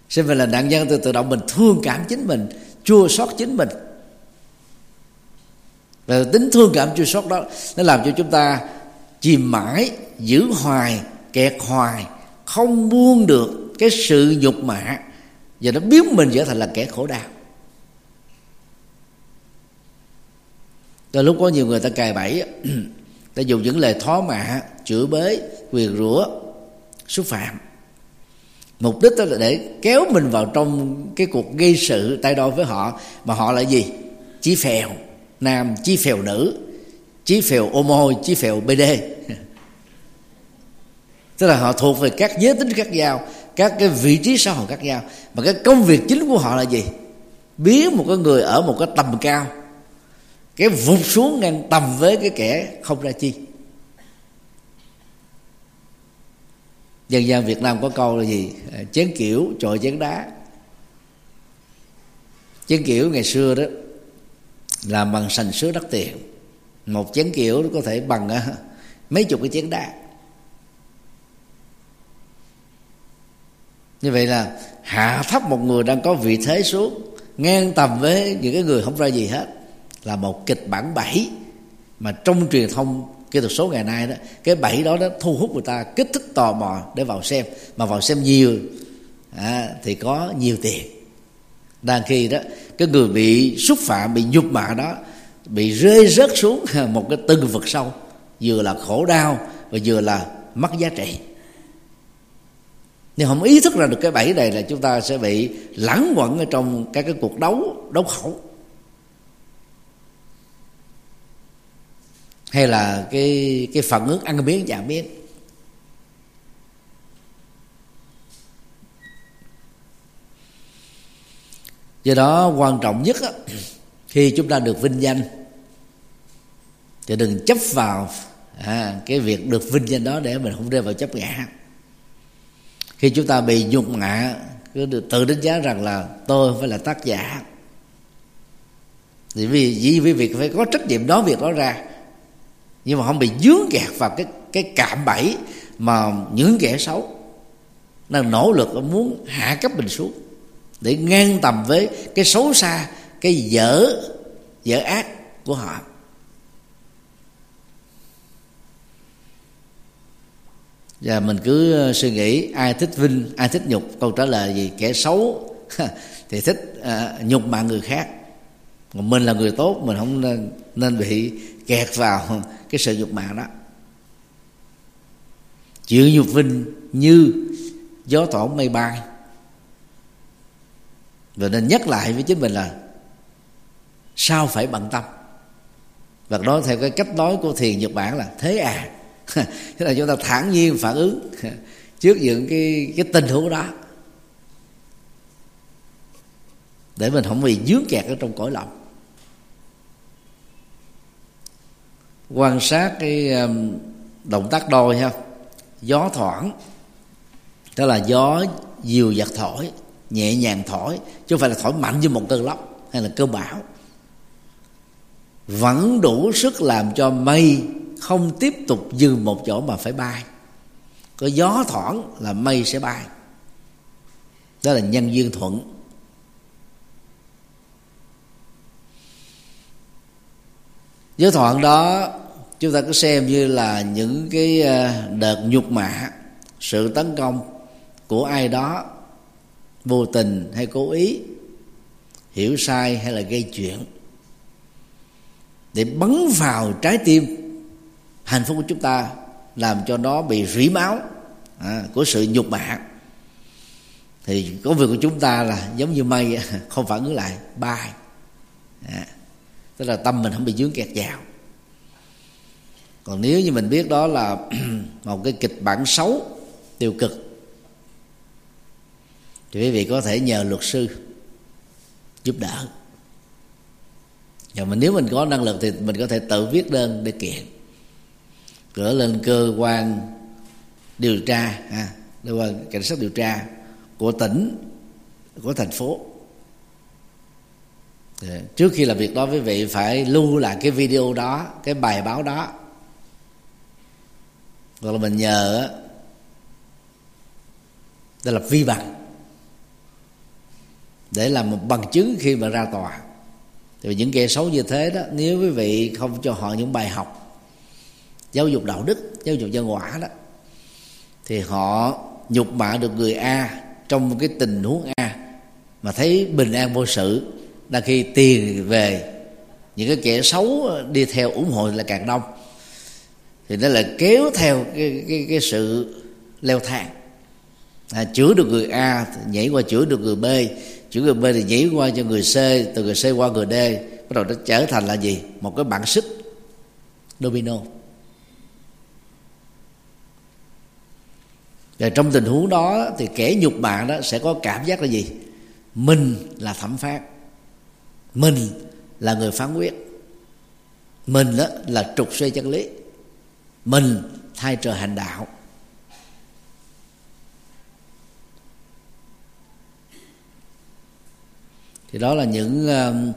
Xem mình là nạn nhân từ tự động mình thương cảm chính mình, chua xót chính mình. Và tính thương cảm, chua xót đó, nó làm cho chúng ta chìm mãi, giữ hoài, kẹt hoài, không buông được cái sự nhục mạ. Và nó biến mình trở thành là kẻ khổ đau. Tới lúc có nhiều người ta cài bẫy (clears throat) ta dùng những lời thó mạ, chửi bới, quyền rủa xúc phạm. Mục đích đó là để kéo mình vào trong cái cuộc gây sự tay đôi với họ. Mà họ là gì? Chí phèo nam, chí phèo nữ, chí phèo ô môi, chí phèo bd tức là họ thuộc về các giới tính khác nhau, các cái vị trí xã hội khác nhau. Mà cái công việc chính của họ là gì? Biến một cái người ở một cái tầm cao, cái vụt xuống ngang tầm với cái kẻ không ra chi. Dân gian việt nam có câu là gì? À, chén kiểu trội chén đá. Chén kiểu ngày xưa đó làm bằng sành sứa đắt tiền. Một chén kiểu có thể bằng à, mấy chục cái chén đá. Như vậy là hạ thấp một người đang có vị thế xuống, ngang tầm với những cái người không ra gì hết, là một kịch bản bẫy mà trong truyền thông kỹ thuật số ngày nay đó cái bẫy đó đó thu hút người ta kích thích tò mò để vào xem mà vào xem nhiều à, thì có nhiều tiền. Đang khi đó cái người bị xúc phạm bị nhục mạ đó bị rơi rớt xuống (laughs) một cái từng vực sâu vừa là khổ đau và vừa là mất giá trị. Nếu không ý thức ra được cái bẫy này là chúng ta sẽ bị lãng quẩn ở trong các cái cuộc đấu đấu khẩu. Hay là cái cái phản ứng ăn biến chạm biến do đó quan trọng nhất á, (clears throat) khi chúng ta được vinh danh thì đừng chấp vào à, cái việc được vinh danh đó để mình không rơi vào chấp ngã. Khi chúng ta bị nhục ngã cứ tự đánh giá rằng là tôi phải là tác giả. Thì vì vì vì việc phải có trách nhiệm đó việc đó ra nhưng mà không bị dướng gạt vào cái cái cạm bẫy mà những kẻ xấu. Đang nỗ lực muốn hạ cấp mình xuống để ngang tầm với cái xấu xa cái dở dở ác của họ. Và mình cứ ờ, suy nghĩ ai thích vinh ai thích nhục? Câu trả lời gì? Kẻ xấu thì thích uh, nhục mạng người khác. Còn mình là người tốt mình không nên, nên bị kẹt vào cái sự nhục mạng đó. Chịu nhục vinh, như gió thoảng mây bay. Và nên nhắc lại với chính mình là sao phải bận tâm? Và đó theo cái cách nói của thiền nhật bản là thế à? (laughs) Thế là chúng ta thản nhiên phản ứng (laughs) trước những cái cái tình huống đó. Để mình không bị dướng kẹt ở trong cõi lòng. Quan sát cái động tác đôi ha. Gió thoảng, tức là gió dìu giặt thổi, nhẹ nhàng thổi, chứ không phải là thổi mạnh như một cơn lốc hay là cơn bão. Vẫn đủ sức làm cho mây không tiếp tục dừng một chỗ mà phải bay. Có gió thoảng là mây sẽ bay. Đó là nhân duyên thuận. Giới thoại đó chúng ta cứ xem như là những cái ờ, đợt nhục mạ sự tấn công của ai đó vô tình hay cố ý hiểu sai hay là gây chuyện để bắn vào trái tim hạnh phúc của chúng ta làm cho nó bị rỉ máu à, của sự nhục mạ. Thì công việc của chúng ta là giống như mây (laughs) không phản ứng lại. Bay à, tức là tâm mình không bị dướng kẹt vào. Còn nếu như mình biết đó là (clears throat) một cái kịch bản xấu tiêu cực thì quý vị có thể nhờ luật sư giúp đỡ. Và mình nếu mình có năng lực thì mình có thể tự viết đơn để kiện. Gửi lên cơ quan điều tra à, cơ quan cảnh sát điều tra của tỉnh của thành phố. Dạ. trước khi làm việc đó, quý vị phải lưu lại cái video đó, cái bài báo đó. Hoặc là mình nhờ đó là vi bằng. Để làm một bằng chứng khi mà ra tòa. Thì những kẻ xấu như thế đó, nếu quý vị không cho họ những bài học, giáo dục đạo đức, giáo dục nhân quả đó, thì họ nhục mạ được người a trong một cái tình huống a mà thấy bình an vô sự là khi tiền về những cái kẻ xấu đi theo ủng hộ là càng đông. Thì nó là kéo theo cái, cái, cái sự leo thang. À, chữa được người A nhảy qua chữa được người B. Chữa người B thì nhảy qua cho người C từ người C qua người D. Bắt đầu nó trở thành là gì? Một cái bản xích domino. Và trong tình huống đó thì kẻ nhục bạn đó sẽ có cảm giác là gì? Mình là thẩm phán mình là người phán quyết. Mình đó là trục xoay chân lý. Mình thay trời hành đạo. Thì đó là những uh,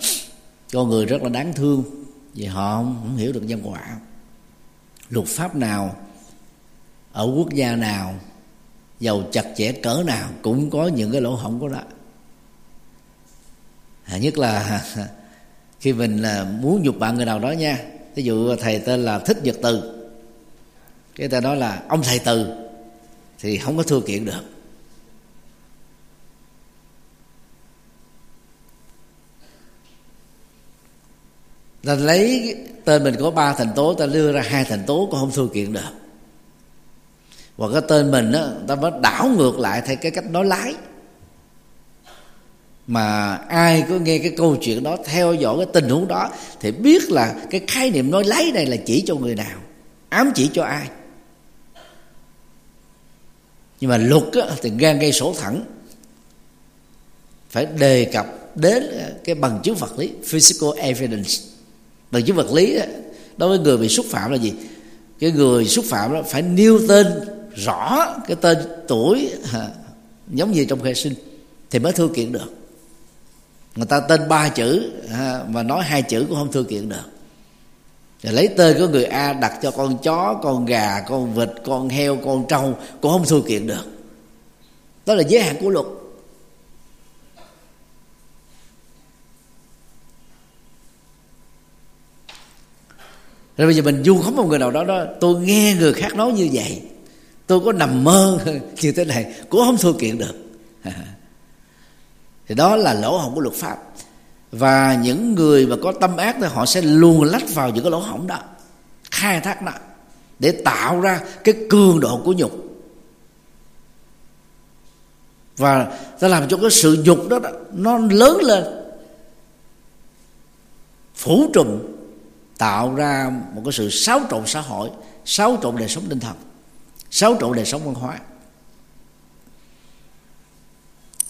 con người rất là đáng thương vì họ không, không hiểu được nhân quả. Luật pháp nào ở quốc gia nào giàu chặt chẽ cỡ nào cũng có những cái lỗ hổng của đó à, nhất là (laughs) khi mình là muốn nhục bạn người nào đó nha. Ví dụ à, thầy tên là thích nhật từ. Cái ta nói là ông thầy từ thì không có thưa kiện được. Ta lấy tên mình có ba thành tố ta đưa ra hai thành tố cũng không thưa kiện được. Hoặc cái tên mình đó ta mới đảo ngược lại theo cái cách nói lái mà ai có nghe cái câu chuyện đó theo dõi cái tình huống đó thì biết là cái khái niệm nói lấy này là chỉ cho người nào ám chỉ cho ai. Nhưng mà luật á, thì gan gây sổ thẳng. Phải đề cập đến ờ, cái bằng chứng vật lý physical evidence. Bằng chứng vật lý đó, đối với người bị xúc phạm là gì? Cái người xúc phạm đó phải nêu tên rõ cái tên tuổi ờ, giống như trong khai sinh thì mới thưa kiện được người ta tên ba chữ mà nói hai chữ cũng không thưa kiện được. Rồi lấy tên của người A đặt cho con chó, con gà, con vịt, con heo, con trâu Cũng không thưa kiện được. Đó là giới hạn của luật. Rồi bây giờ mình du khống một người nào đó đó Tôi nghe người khác nói như vậy Tôi có nằm mơ (laughs) như thế này Cũng không thua kiện được. (laughs) Thì đó là lỗ hổng của luật pháp. Và những người mà có tâm ác thì họ sẽ luồn lách vào những cái lỗ hổng đó khai thác nó để tạo ra cái cường độ của nhục. Và ta làm cho cái sự nhục đó, đó nó lớn lên phủ trùm tạo ra một cái sự xáo trộn xã hội xáo trộn đời sống tinh thần xáo trộn đời sống văn hóa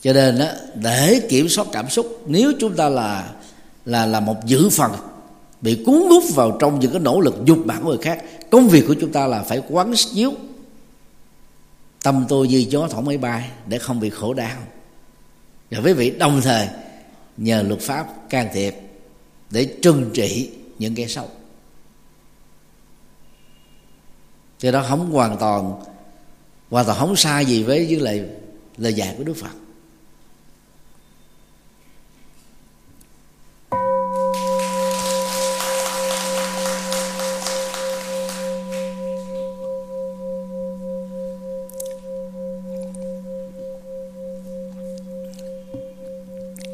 cho nên đó, để kiểm soát cảm xúc nếu chúng ta là là là một dự phần bị cuốn hút vào trong những cái nỗ lực dục bản của người khác công việc của chúng ta là phải quán chiếu tâm tôi như gió thổi máy bay để không bị khổ đau. Và quý vị đồng thời nhờ luật pháp can thiệp để trừng trị những kẻ xấu. Cho đó không hoàn toàn hoàn toàn không sai gì với với lời lời dạy của đức phật.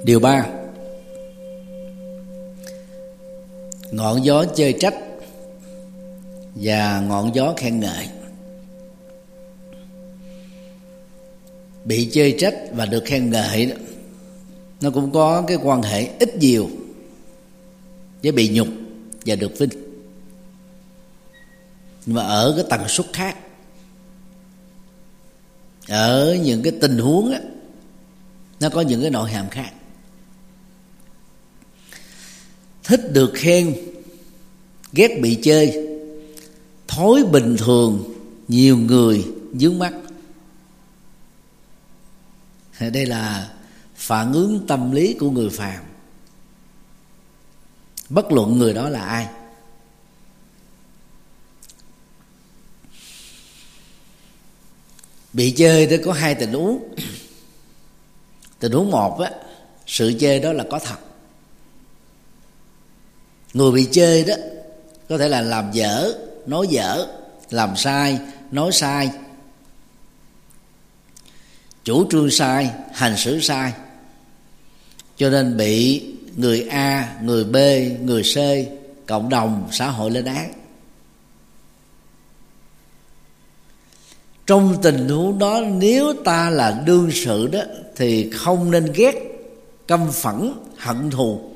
Điều ba. Ngọn gió chơi trách và ngọn gió khen ngợi. Bị chơi trách và được khen ngợi nó cũng có cái quan hệ ít nhiều với bị nhục và được vinh. Nhưng mà ở cái tần suất khác, ở những cái tình huống á, nó có những cái nội hàm khác thích được khen, ghét bị chơi. Thói bình thường, nhiều người dướng mắt. Đây là phản ứng tâm lý của người phàm. Bất luận người đó là ai. Bị chơi đó có hai tình huống. Tình huống một á, sự chơi đó là có thật người bị chơi đó, có thể là làm dở, nói dở, làm sai, nói sai. Chủ trương sai, hành xử sai. Cho nên bị người a, người b, người c, cộng đồng, xã hội lên án. Trong tình huống đó, nếu ta là đương sự đó, thì không nên ghét căm phẫn, hận thù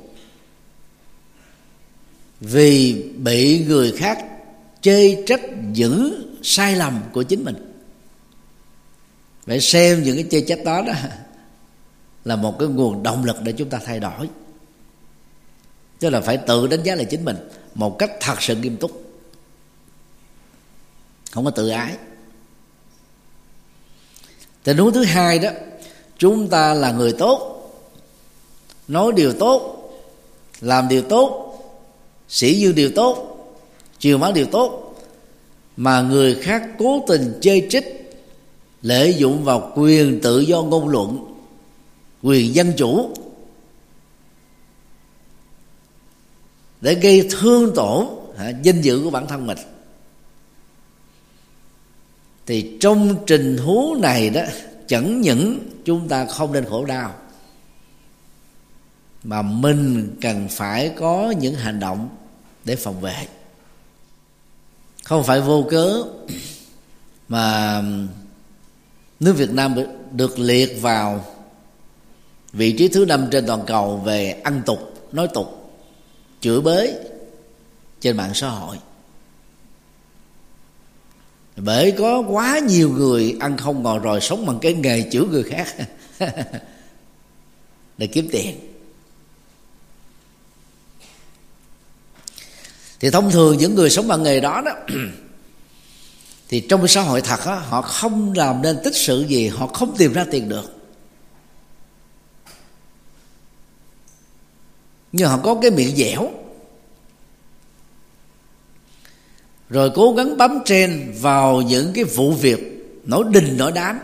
vì bị người khác chê trách giữ sai lầm của chính mình. Phải xem những cái chê trách đó đó là một cái nguồn động lực để chúng ta thay đổi. Tức là phải tự đánh giá lại chính mình một cách thật sự nghiêm túc. Không có tự ái. Tình huống thứ hai đó, chúng ta là người tốt, nói điều tốt, làm điều tốt sĩ dương điều tốt chiều mắng điều tốt mà người khác cố tình chê trích lợi dụng vào quyền tự do ngôn luận quyền dân chủ để gây thương tổn hả, danh dự của bản thân mình. Thì trong trình huống này đó chẳng những chúng ta không nên khổ đau mà mình cần phải có những hành động để phòng vệ. Không phải vô cớ mà nước Việt Nam được liệt vào vị trí thứ năm trên toàn cầu về ăn tục, nói tục, chửi bới trên mạng xã hội. Bởi có quá nhiều người ăn không ngồi rồi sống bằng cái nghề chửi người khác. (laughs) Để kiếm tiền. Thì thông thường những người sống bằng nghề đó đó (clears throat) thì trong cái xã hội thật á, họ không làm nên tích sự gì họ không tìm ra tiền được. Nhưng họ có cái miệng dẻo. Rồi cố gắng bấm trên vào những cái vụ việc nổi đình nổi đám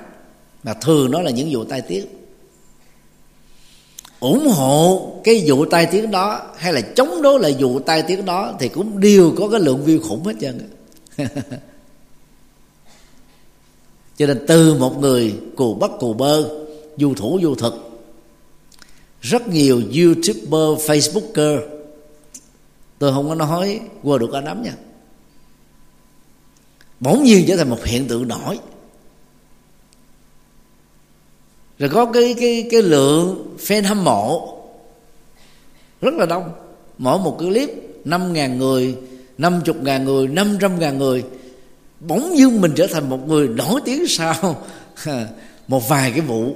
mà thường đó là những vụ tai tiếng ủng hộ cái vụ tai tiếng đó hay là chống đối lại vụ tai tiếng đó thì cũng đều có cái lượng view khủng hết trơn (laughs) cho nên từ một người cù bất cù bơ, du thủ du thực, rất nhiều youtuber, facebooker, tôi không có nói qua được cả lắm nha. Bỗng nhiên trở thành một hiện tượng nổi rồi có cái cái cái lượng fan hâm mộ rất là đông. Mỗi một cái clip, năm ngàn người, năm chục ngàn người, năm trăm ngàn người. Bỗng dưng mình trở thành một người nổi tiếng sau (laughs) một vài cái vụ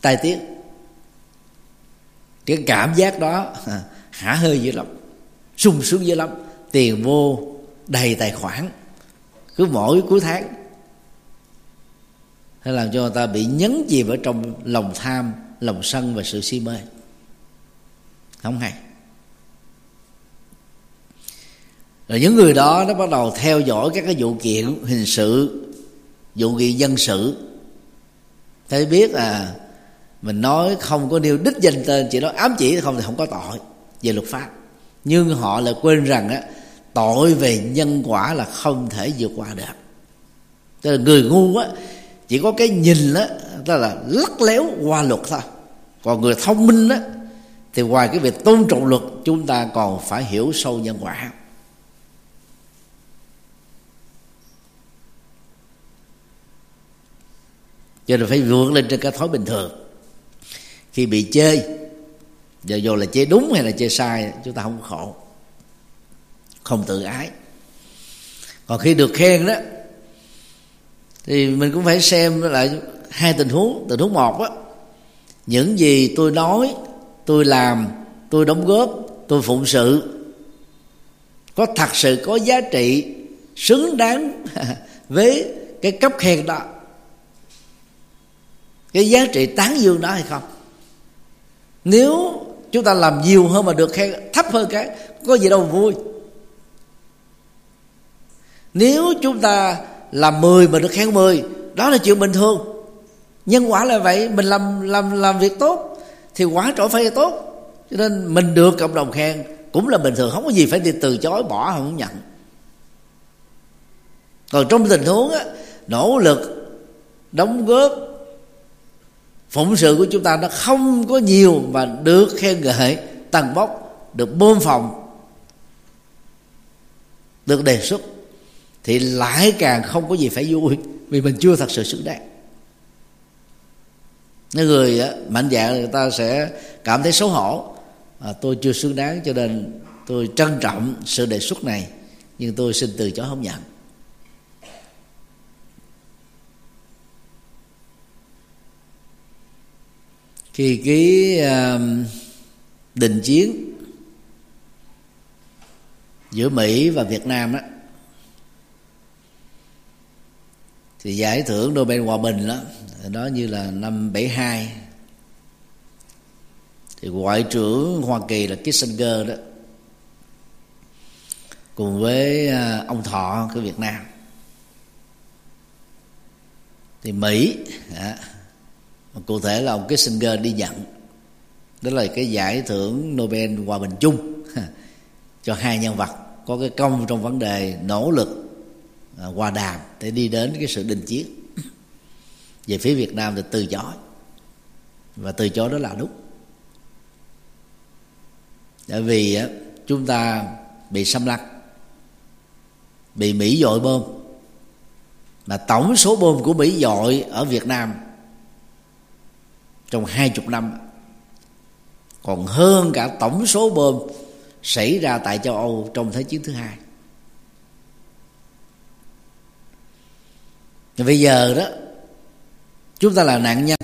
tai tiếng. Cái cảm giác đó (laughs) hả hơi dữ lắm. Sung sướng dữ lắm. Tiền vô đầy tài khoản. Cứ mỗi cuối tháng nó làm cho người ta bị nhấn chìm ở trong lòng tham, lòng sân và sự si mê. Không hay. Rồi những người đó, nó bắt đầu theo dõi các cái vụ kiện hình sự, vụ kiện dân sự. Thấy biết là mình nói không có nêu đích danh tên, chỉ nói ám chỉ không thì không có tội về luật pháp. Nhưng họ lại quên rằng á, tội về nhân quả là không thể vượt qua được. Tức là người ngu á chỉ có cái nhìn đó đó là lắc léo qua luật thôi. Còn người thông minh đó thì ngoài cái việc tôn trọng luật, chúng ta còn phải hiểu sâu nhân quả. Cho nên phải vượt lên trên cái thói bình thường. Khi bị chê, giờ dù là chê đúng hay là chê sai, chúng ta không khổ, không tự ái. Còn khi được khen đó thì mình cũng phải xem lại hai tình huống. Tình huống một á, những gì tôi nói, tôi làm, tôi đóng góp, tôi phụng sự, có thật sự, có giá trị, xứng đáng (laughs) với cái cấp khen đó. Cái giá trị tán dương đó hay không? Nếu chúng ta làm nhiều hơn mà được khen, thấp hơn cái, có gì đâu mà vui. Nếu chúng ta làm 10 mà được khen 10 đó là chuyện bình thường. Nhân quả là vậy. Mình làm làm làm việc tốt thì quả trổ phải là tốt. Cho nên mình được cộng đồng khen cũng là bình thường. Không có gì phải đi từ chối bỏ không nhận. Còn trong tình huống á, nỗ lực đóng góp phụng sự của chúng ta nó không có nhiều mà được khen ngợi tăng bốc được bơm phòng được đề xuất thì lại càng không có gì phải vui vì mình chưa thật sự xứng đáng. Những người mạnh dạng người ta sẽ cảm thấy xấu hổ. À, tôi chưa xứng đáng cho nên tôi trân trọng sự đề xuất này nhưng tôi xin từ chối không nhận. Khi ký uh, đình chiến giữa Mỹ và Việt Nam á thì giải thưởng Nobel hòa bình đó đó như là năm 72 thì ngoại trưởng Hoa Kỳ là Kissinger đó cùng với à, ông Thọ của Việt Nam. Thì Mỹ à, cụ thể là ông Kissinger đi nhận. Đó là cái giải thưởng Nobel hòa bình chung (laughs) cho hai nhân vật có cái công trong vấn đề nỗ lực À, hòa đàm để đi đến cái sự đình chiến. Về phía Việt Nam thì từ chối. Và từ chối đó là đúng. Tại vì à, chúng ta bị xâm lăng, bị Mỹ dội bom. Mà tổng số bom của Mỹ dội ở Việt Nam trong hai chục năm, còn hơn cả tổng số bom xảy ra tại châu Âu trong Thế chiến thứ hai. Bây giờ đó chúng ta là nạn nhân.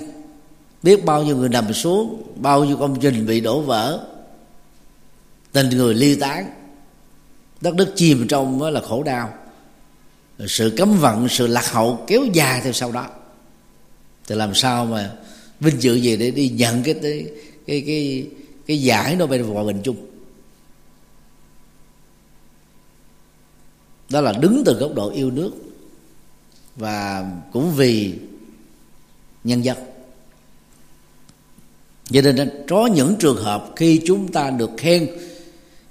Biết bao nhiêu người nằm xuống bao nhiêu công trình bị đổ vỡ. Tình người ly tán. Đất nước chìm trong là khổ đau. Sự cấm vận sự lạc hậu kéo dài theo sau đó. Thì làm sao mà vinh dự gì để đi nhận cái cái cái cái, cái giải Nobel hòa bình chung? Đó là đứng từ góc độ yêu nước và cũng vì nhân dân. Cho nên có những trường hợp khi chúng ta được khen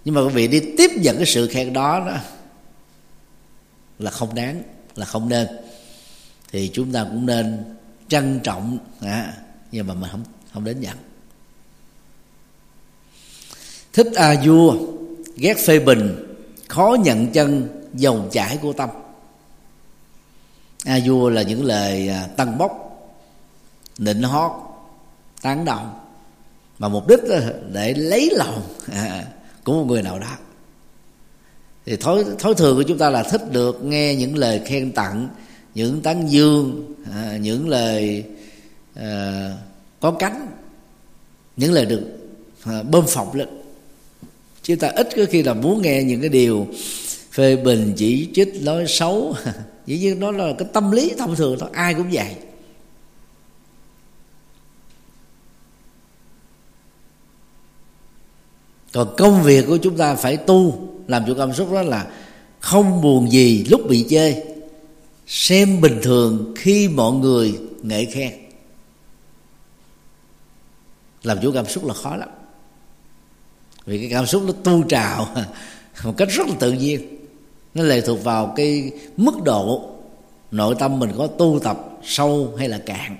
nhưng mà quý vị đi tiếp nhận cái sự khen đó đó là không đáng là không nên. Thì chúng ta cũng nên trân trọng à, nhưng mà mình không không đến nhận. Thích a vua ghét phê bình khó nhận chân dòng chảy của tâm a vua là những lời à, tăng bốc nịnh hót tán đồng. Mà mục đích để lấy lòng à, của một người nào đó. Thì thói thói thường của chúng ta là thích được nghe những lời khen tặng những tán dương à, những lời à, có cánh những lời được à, bơm phọc lên. Chúng ta ít có khi là muốn nghe những cái điều phê bình chỉ trích nói xấu. (laughs) dĩ nhiên đó là cái tâm lý thông thường thôi, ai cũng vậy. Còn công việc của chúng ta phải tu, làm chủ cảm xúc đó là không buồn gì lúc bị chê. Xem bình thường khi mọi người nghệ khen. Làm chủ cảm xúc là khó lắm. Vì cái cảm xúc nó tu trào (laughs) một cách rất là tự nhiên nó lệ thuộc vào cái mức độ nội tâm mình có tu tập sâu hay là cạn.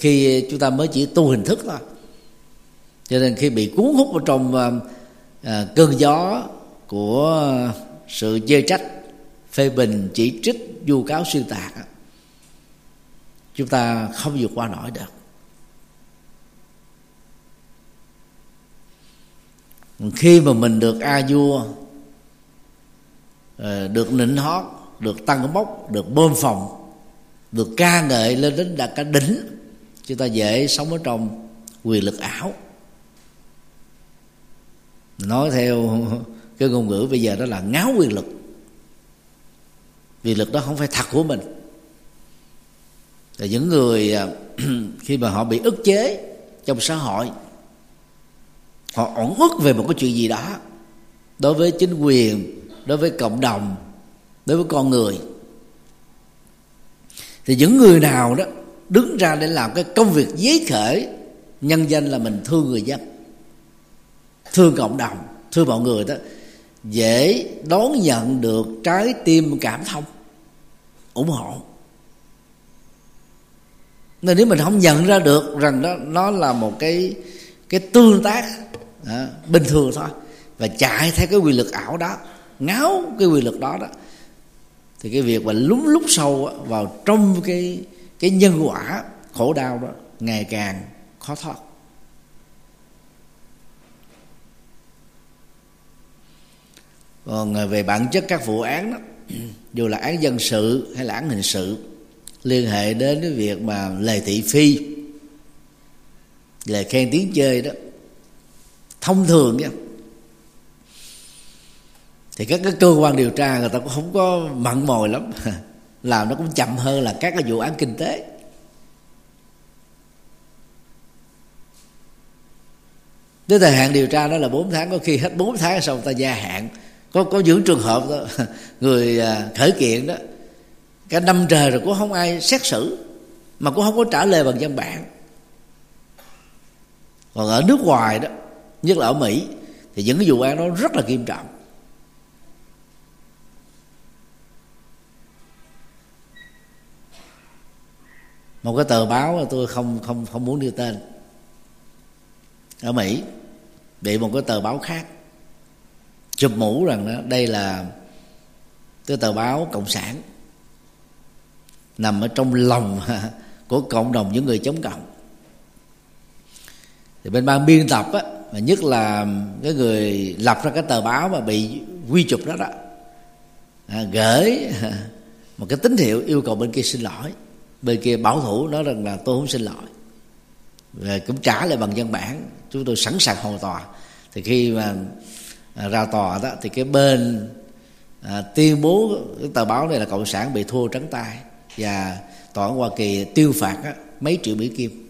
Khi chúng ta mới chỉ tu hình thức thôi. Cho nên khi bị cuốn hút vào trong à, à cơn gió của sự chê trách phê bình chỉ trích vu cáo xuyên tạc chúng ta không vượt qua nổi được. Khi mà mình được a vua Ờ, được nịnh hót, được tăng bốc được bơm phòng, được ca ngợi lên đến đạt cả đỉnh, chúng ta dễ sống ở trong quyền lực ảo. Nói theo (laughs) cái ngôn ngữ bây giờ đó là ngáo quyền lực. Quyền lực đó không phải thật của mình. Là những người à, (clears throat) khi mà họ bị ức chế trong xã hội, họ ổn ức về một cái chuyện gì đó, đối với chính quyền đối với cộng đồng đối với con người. Thì những người nào đó đứng ra để làm cái công việc giấy khởi nhân danh là mình thương người dân thương cộng đồng thương mọi người đó dễ đón nhận được trái tim cảm thông ủng hộ. Nên nếu mình không nhận ra được rằng đó nó là một cái cái tương tác à, bình thường thôi và chạy theo cái quy luật ảo đó ngáo cái quy luật đó đó, thì cái việc mà lúng lúc sâu vào trong cái cái nhân quả khổ đau đó ngày càng khó thoát. Còn à, về bản chất các vụ án đó, (clears throat) dù là án dân sự hay là án hình sự, liên hệ đến cái việc mà lời thị phi lời khen tiếng chơi đó, thông thường nha thì các cái cơ quan điều tra người ta cũng không có mặn mòi lắm. (laughs) Làm nó cũng chậm hơn là các cái vụ án kinh tế. Tới thời hạn điều tra đó là 4 tháng, có khi hết 4 tháng sau ta gia hạn. Có có những trường hợp đó, (laughs) người à, khởi kiện đó, cả năm trời rồi cũng không ai xét xử, mà cũng không có trả lời bằng văn bản. Còn ở nước ngoài đó, nhất là ở mỹ, thì những cái vụ án đó rất là nghiêm trọng. Một cái tờ báo mà tôi không không không muốn đưa tên. Ở mỹ bị một cái tờ báo khác chụp mũ rằng đó đây là cái tờ báo cộng sản nằm ở trong lòng (laughs) của cộng đồng những người chống cộng. Thì bên ban biên tập á mà nhất là cái người lập ra cái tờ báo mà bị quy chụp đó đó à, gửi (laughs) một cái tín hiệu yêu cầu bên kia xin lỗi bên kia bảo thủ nói rằng là tôi không xin lỗi. Và cũng trả lại bằng văn bản. Chúng tôi sẵn sàng hầu tòa. Thì khi mà à, ra tòa đó thì cái bên à, tuyên bố cái tờ báo này là cộng sản bị thua trắng tay. Và tòa án hoa kỳ tiêu phạt á, mấy triệu mỹ kim.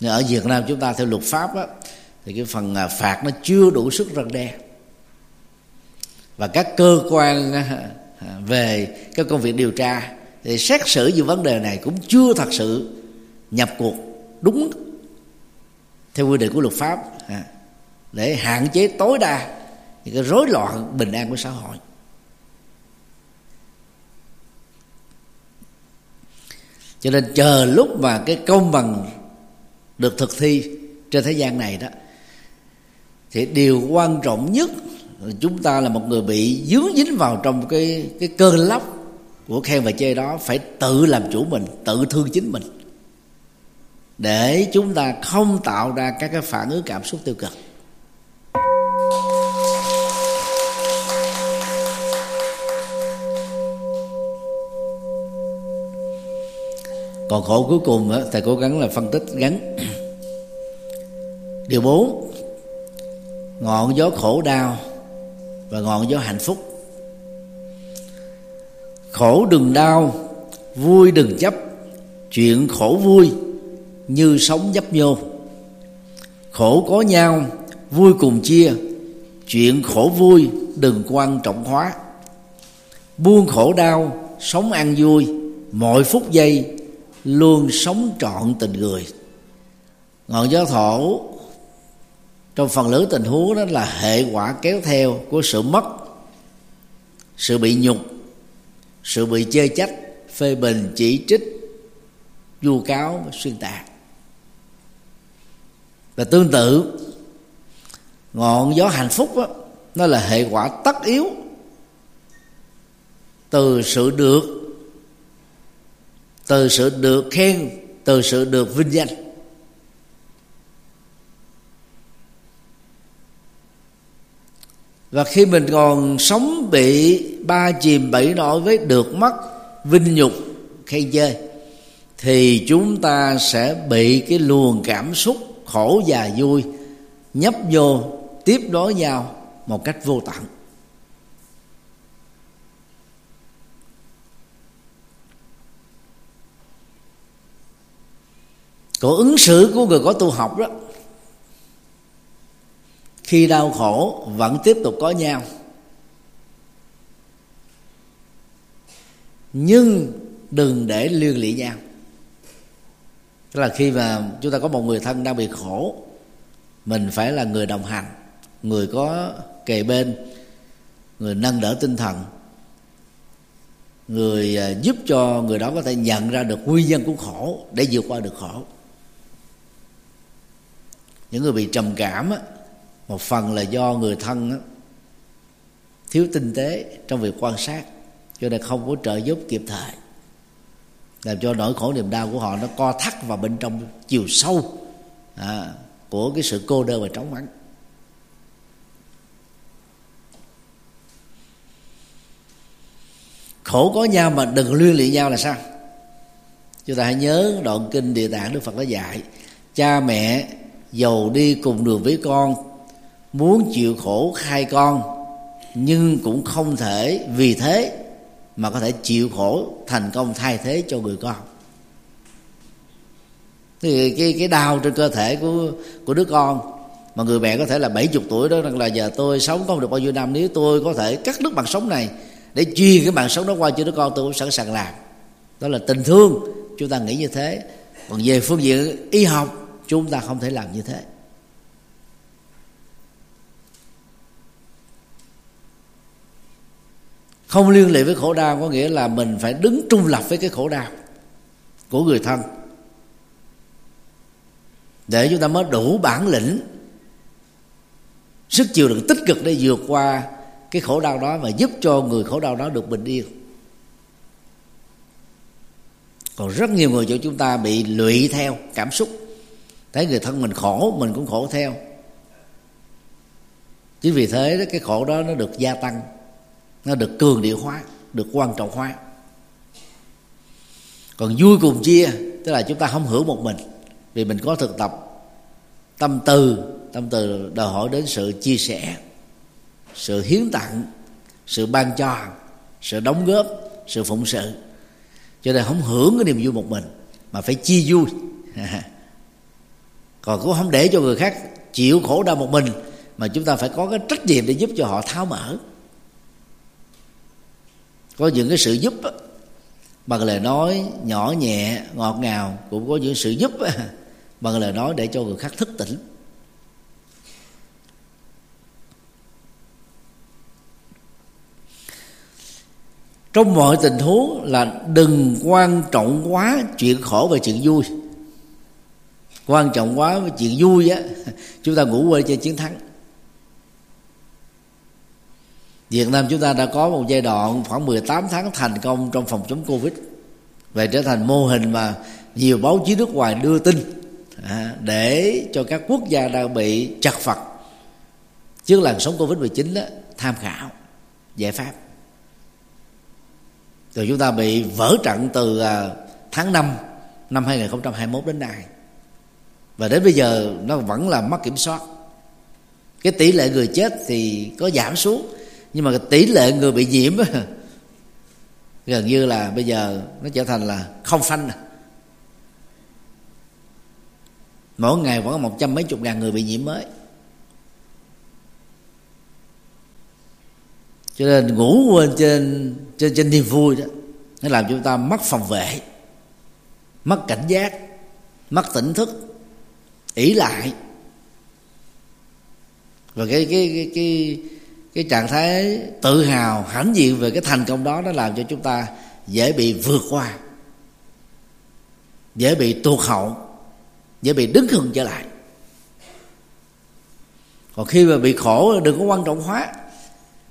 Nhưng ở Việt Nam chúng ta theo luật pháp á, thì cái phần à, phạt nó chưa đủ sức răng đe. Và các cơ quan về các công việc điều tra, thì xét xử về vấn đề này cũng chưa thật sự nhập cuộc đúng theo quy định của luật pháp. À, để hạn chế tối đa những cái rối loạn bình an của xã hội. Cho nên chờ lúc mà cái công bằng được thực thi trên thế gian này đó, thì điều quan trọng nhất chúng ta là một người bị dướng dính vào trong cái cái cơn lốc của khen và chê đó phải tự làm chủ mình tự thương chính mình. Để chúng ta không tạo ra các cái phản ứng cảm xúc tiêu cực. Còn khổ cuối cùng á, thầy cố gắng là phân tích gắn (clears throat) điều bốn ngọn gió khổ đau và ngọn gió hạnh phúc. Khổ đừng đau, vui đừng chấp. Chuyện khổ vui như sống dấp nhô. Khổ có nhau, vui cùng chia. Chuyện khổ vui đừng quan trọng hóa. Buông khổ đau, sống ăn vui. Mọi phút giây luôn sống trọn tình người. Ngọn gió thổ trong phần lớn tình huống đó là hệ quả kéo theo của sự mất sự bị nhục sự bị chê trách phê bình chỉ trích vu cáo và xuyên tạc. Và tương tự ngọn gió hạnh phúc đó, nó là hệ quả tất yếu từ sự được từ sự được khen từ sự được vinh danh. Và khi mình còn sống bị ba chìm bảy nổi với được mất vinh nhục khen chê thì chúng ta sẽ bị cái luồng cảm xúc khổ và vui nhấp vô, tiếp đối nhau một cách vô tận. Cổ ứng xử của người có tu học đó khi đau khổ vẫn tiếp tục có nhau. Nhưng đừng để liên lụy nhau. Tức là khi mà chúng ta có một người thân đang bị khổ mình phải là người đồng hành người có kề bên người nâng đỡ tinh thần người à, giúp cho người đó có thể nhận ra được nguyên nhân của khổ để vượt qua được khổ. Những người bị trầm cảm á, một phần là do người thân đó, thiếu tinh tế trong việc quan sát cho nên không có trợ giúp kịp thời. Làm cho nỗi khổ niềm đau của họ nó co thắt vào bên trong chiều sâu à, của cái sự cô đơn và trống vắng. Khổ có nhau mà đừng liên lụy nhau là sao? Chúng ta hãy nhớ đoạn kinh địa tạng đức phật đã dạy cha mẹ giàu đi cùng đường với con muốn chịu khổ khai con, nhưng cũng không thể vì thế mà có thể chịu khổ thành công thay thế cho người con. Thì cái cái đau trên cơ thể của của đứa con mà người mẹ có thể là 70 tuổi đó là giờ tôi sống không được bao nhiêu năm, nếu tôi có thể cắt đứt mạng sống này để truyền cái mạng sống đó qua cho đứa con, tôi cũng sẵn sàng làm. Đó là tình thương. Chúng ta nghĩ như thế. Còn về phương diện y học, chúng ta không thể làm như thế. Không liên lụy với khổ đau có nghĩa là mình phải đứng trung lập với cái khổ đau của người thân. Để chúng ta mới đủ bản lĩnh, sức chịu đựng tích cực để vượt qua cái khổ đau đó và giúp cho người khổ đau đó được bình yên. Còn rất nhiều người chỗ chúng ta bị lụy theo cảm xúc. Thấy người thân mình khổ, mình cũng khổ theo. Chính vì thế cái khổ đó nó được gia tăng nó được cường điệu hóa, được quan trọng hóa. Còn vui cùng chia, tức là chúng ta không hưởng một mình, vì mình có thực tập. Tâm từ tâm từ đòi hỏi đến sự chia sẻ, sự hiến tặng, sự ban cho, sự đóng góp, sự phụng sự. Cho nên không hưởng cái niềm vui một mình, mà phải chia vui. (laughs) Còn cũng không để cho người khác chịu khổ đau một mình, mà chúng ta phải có cái trách nhiệm để giúp cho họ tháo mở có những cái sự giúp bằng lời nói nhỏ nhẹ, ngọt ngào cũng có những sự giúp bằng lời nói để cho người khác thức tỉnh. Trong mọi tình huống là đừng quan trọng quá chuyện khổ và chuyện vui. Quan trọng quá với chuyện vui á, (laughs) chúng ta ngủ quên trên chiến thắng. Việt Nam chúng ta đã có một giai đoạn khoảng 18 tháng thành công trong phòng chống Covid. Về trở thành mô hình mà nhiều báo chí nước ngoài đưa tin à, Để cho các quốc gia đang bị chặt phật trước làn sóng Covid-19 đó, tham khảo giải pháp. Rồi chúng ta bị vỡ trận từ à, tháng 5 năm 2021 đến nay. Và đến bây giờ nó vẫn là mất kiểm soát. Cái tỷ lệ người chết thì có giảm xuống nhưng mà tỷ lệ người bị nhiễm gần như là bây giờ nó trở thành là không phanh. Mỗi ngày vẫn có một trăm mấy chục ngàn người bị nhiễm mới. Cho nên ngủ quên trên trên trên niềm vui đó, nó làm chúng ta mất phòng vệ, mất cảnh giác, mất tỉnh thức, ỷ lại. Và cái cái cái cái cái trạng thái tự hào, hãnh diện về cái thành công đó, nó làm cho chúng ta dễ bị vượt qua, dễ bị tuột hậu, dễ bị đứng hừng trở lại. Còn khi mà bị khổ, đừng có quan trọng hóa.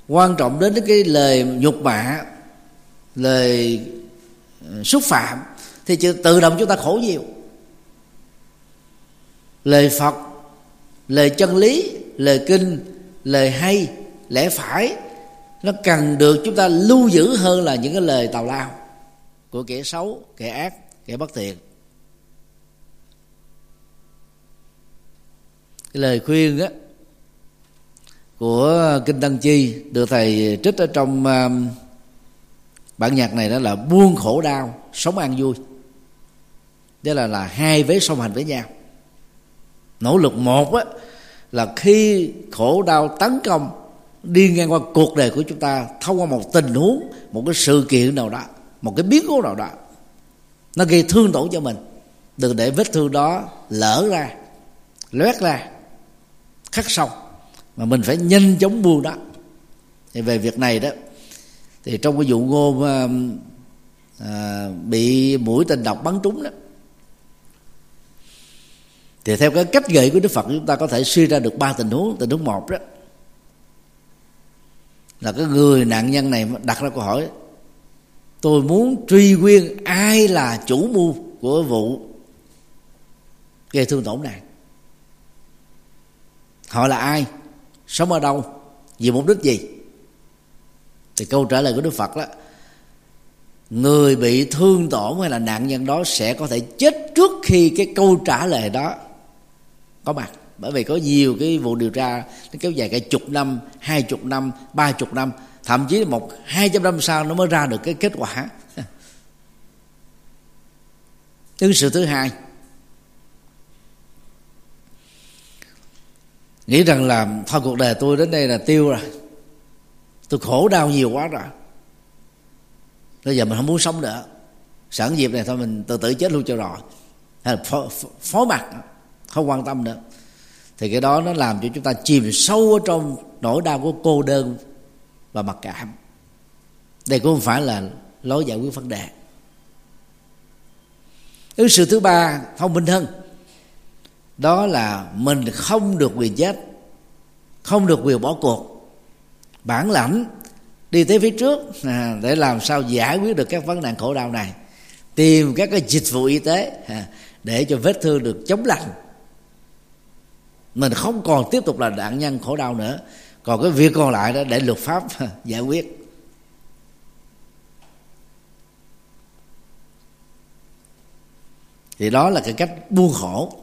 Quan trọng đến cái lời nhục mạ, lời ờ, xúc phạm, thì tự động chúng ta khổ nhiều. Lời phật, lời chân lý, lời kinh, lời hay lẽ phải nó cần được chúng ta lưu giữ hơn là những cái lời tào lao của kẻ xấu, kẻ ác, kẻ bất thiện. Cái lời khuyên á, của kinh tăng chi được thầy trích ở trong um, bản nhạc này đó là buông khổ đau, sống an vui. Đó là là hai vế song hành với nhau. Nỗ lực một á, là khi khổ đau tấn công đi ngang qua cuộc đời của chúng ta thông qua một tình huống một cái sự kiện nào đó một cái biến cố nào đó nó gây thương tổn cho mình. Đừng để vết thương đó lỡ ra loét ra khắc sâu. Mà mình phải nhanh chóng buông đó. Thì về việc này đó thì trong cái vụ ngô à, um, à, bị mũi tên độc bắn trúng đó thì theo cái cách gợi của đức phật chúng ta có thể suy ra được ba tình huống. Tình huống một đó là cái người nạn nhân này đặt ra câu hỏi, tôi muốn truy nguyên ai là chủ mưu của vụ gây thương tổn này? Họ là ai? Sống ở đâu? Vì mục đích gì? Thì câu trả lời của đức phật đó, người bị thương tổn hay là nạn nhân đó sẽ có thể chết trước khi cái câu trả lời đó có mặt bởi vì có nhiều cái vụ điều tra nó kéo dài cả chục năm hai chục năm ba chục năm thậm chí một hai trăm năm sau nó mới ra được cái kết quả. Thứ sự thứ hai nghĩ rằng là thôi cuộc đời tôi đến đây là tiêu rồi tôi khổ đau nhiều quá rồi. Bây giờ mình không muốn sống nữa. Sẵn dịp này thôi mình tự tử chết luôn cho rồi. Hay là phó, phó mặt không quan tâm nữa thì cái đó nó làm cho chúng ta chìm sâu ở trong nỗi đau của cô đơn và mặc cảm. Đây cũng không phải là lối giải quyết vấn đề. Ứng sự thứ ba thông minh hơn. Đó là mình không được quyền chết không được quyền bỏ cuộc. Bản lãnh đi tới phía trước à, để làm sao giải quyết được các vấn nạn khổ đau này. Tìm các cái dịch vụ y tế à, để cho vết thương được chống lành mình không còn tiếp tục là nạn nhân khổ đau nữa. Còn cái việc còn lại đó để luật pháp (laughs) giải quyết. Thì đó là cái cách buông khổ.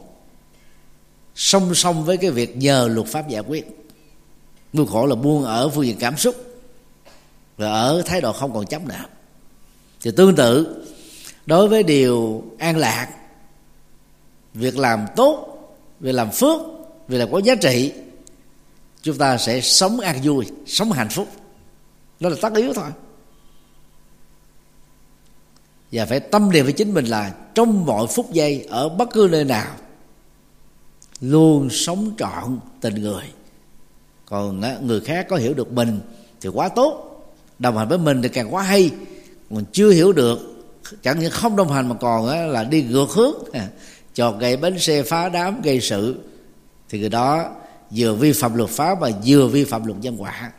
Song song với cái việc nhờ luật pháp giải quyết. Buông khổ là buông ở phương diện cảm xúc. Và ở thái độ không còn chấp nữa. Thì tương tự, đối với điều an lạc, việc làm tốt, việc làm phước vì là có giá trị, chúng ta sẽ sống an vui, sống hạnh phúc. Đó là tất yếu thôi. Và phải tâm niệm với chính mình là trong mọi phút giây, ở bất cứ nơi nào, luôn sống trọn tình người. Còn à, người khác có hiểu được mình thì quá tốt, đồng hành với mình thì càng quá hay. Còn chưa hiểu được, chẳng những không đồng hành mà còn à, là đi ngược hướng à, chọn gây bánh xe phá đám gây sự thì người đó vừa vi phạm luật pháp và vừa vi phạm luật nhân quả.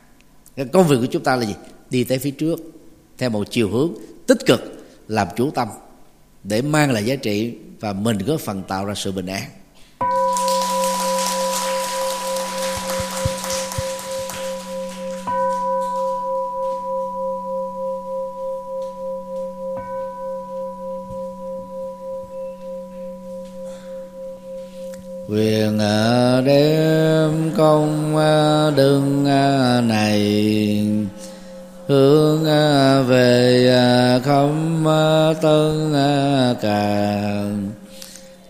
Cái công việc của chúng ta là gì? Đi tới phía trước, theo một chiều hướng tích cực, làm chủ tâm để mang lại giá trị và mình có phần tạo ra sự bình an. Quyền à, đêm công à, đương à, này hướng về không tân càng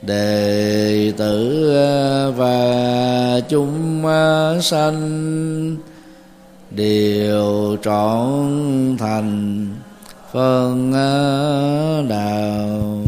đệ tử và chúng sanh đều trọn thành phân đạo.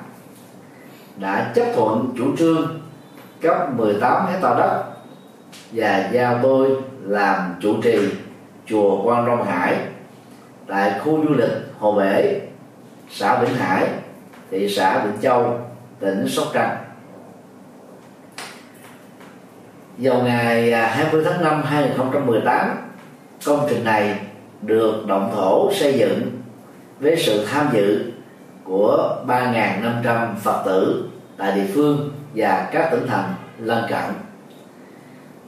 đã chấp thuận chủ trương cấp 18 hecta đất và giao tôi làm chủ trì chùa Quan Long Hải tại khu du lịch Hồ Bể, xã Vĩnh Hải, thị xã Vĩnh Châu, tỉnh Sóc Trăng. Vào ngày à, 20 tháng 5 2018, công trình này được động thổ xây dựng với sự tham dự của 3.500 Phật tử tại địa phương và các tỉnh thành lân cận.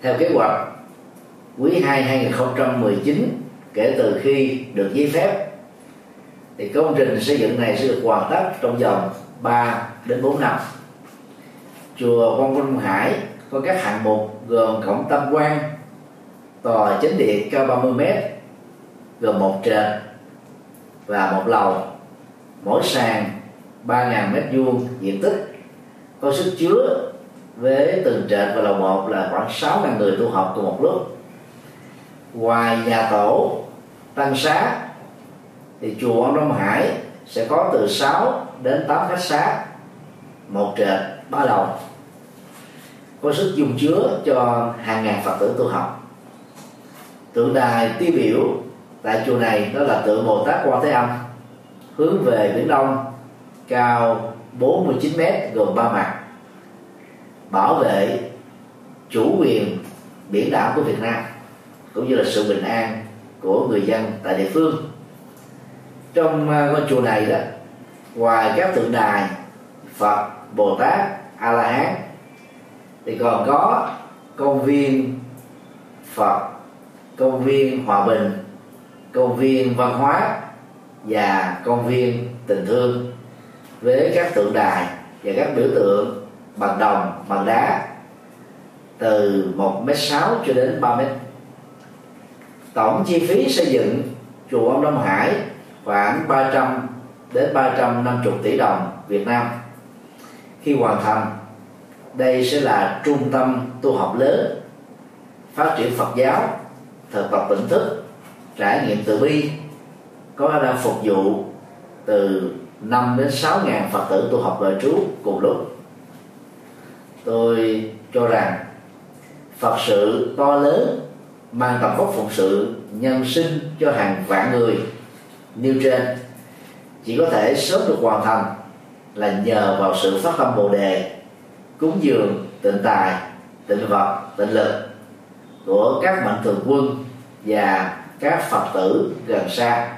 Theo kế hoạch, quý 2 2019 kể từ khi được giấy phép thì công trình xây dựng này sẽ được hoàn tất trong vòng 3 đến 4 năm. Chùa Quang Vinh Hải có các hạng mục gồm cổng tam quan, tòa chính điện cao 30 m gồm một trệt và một lầu mỗi sàn 3.000 mét vuông diện tích có sức chứa với từng trệt và lầu một là khoảng 6.000 người tu học cùng một lúc. Ngoài nhà tổ, tăng xá, thì chùa ông Đông Hải sẽ có từ 6 đến 8 khách xá, một trệt, ba lầu. Có sức dung chứa cho hàng ngàn phật tử tu học. Tượng đài tiêu biểu tại chùa này đó là tượng Bồ Tát Quan Thế Âm, hướng về biển đông, cao 49 mét gồm ba mặt. Bảo vệ chủ quyền biển đảo của Việt Nam, cũng như là sự bình an của người dân tại địa phương. Trong à, ngôi chùa này đó, ngoài các tượng đài Phật, Bồ Tát A La Hán thì còn có công viên Phật, công viên Hòa Bình, công viên văn hóa và công viên tình thương với các tượng đài và các biểu tượng bằng đồng, bằng đá, từ 1 m sáu cho đến 3 mét. Tổng chi phí xây dựng chùa ông Đông Hải khoảng 300 đến 350 tỷ đồng Việt Nam. Khi hoàn thành, đây sẽ là trung tâm tu học lớn, phát triển Phật giáo, thực tập tỉnh thức, trải nghiệm từ bi, có khả năng phục vụ từ 5 đến 6 ngàn Phật tử tu học đời trú cùng lúc. Tôi cho rằng Phật sự to lớn mang tầm vóc phụng sự nhân sinh cho hàng vạn người nêu trên chỉ có thể sớm được hoàn thành là nhờ vào sự phát tâm bồ đề, cúng dường, tịnh tài, tịnh vật, tịnh lực của các mạnh thường quân và các phật tử gần xa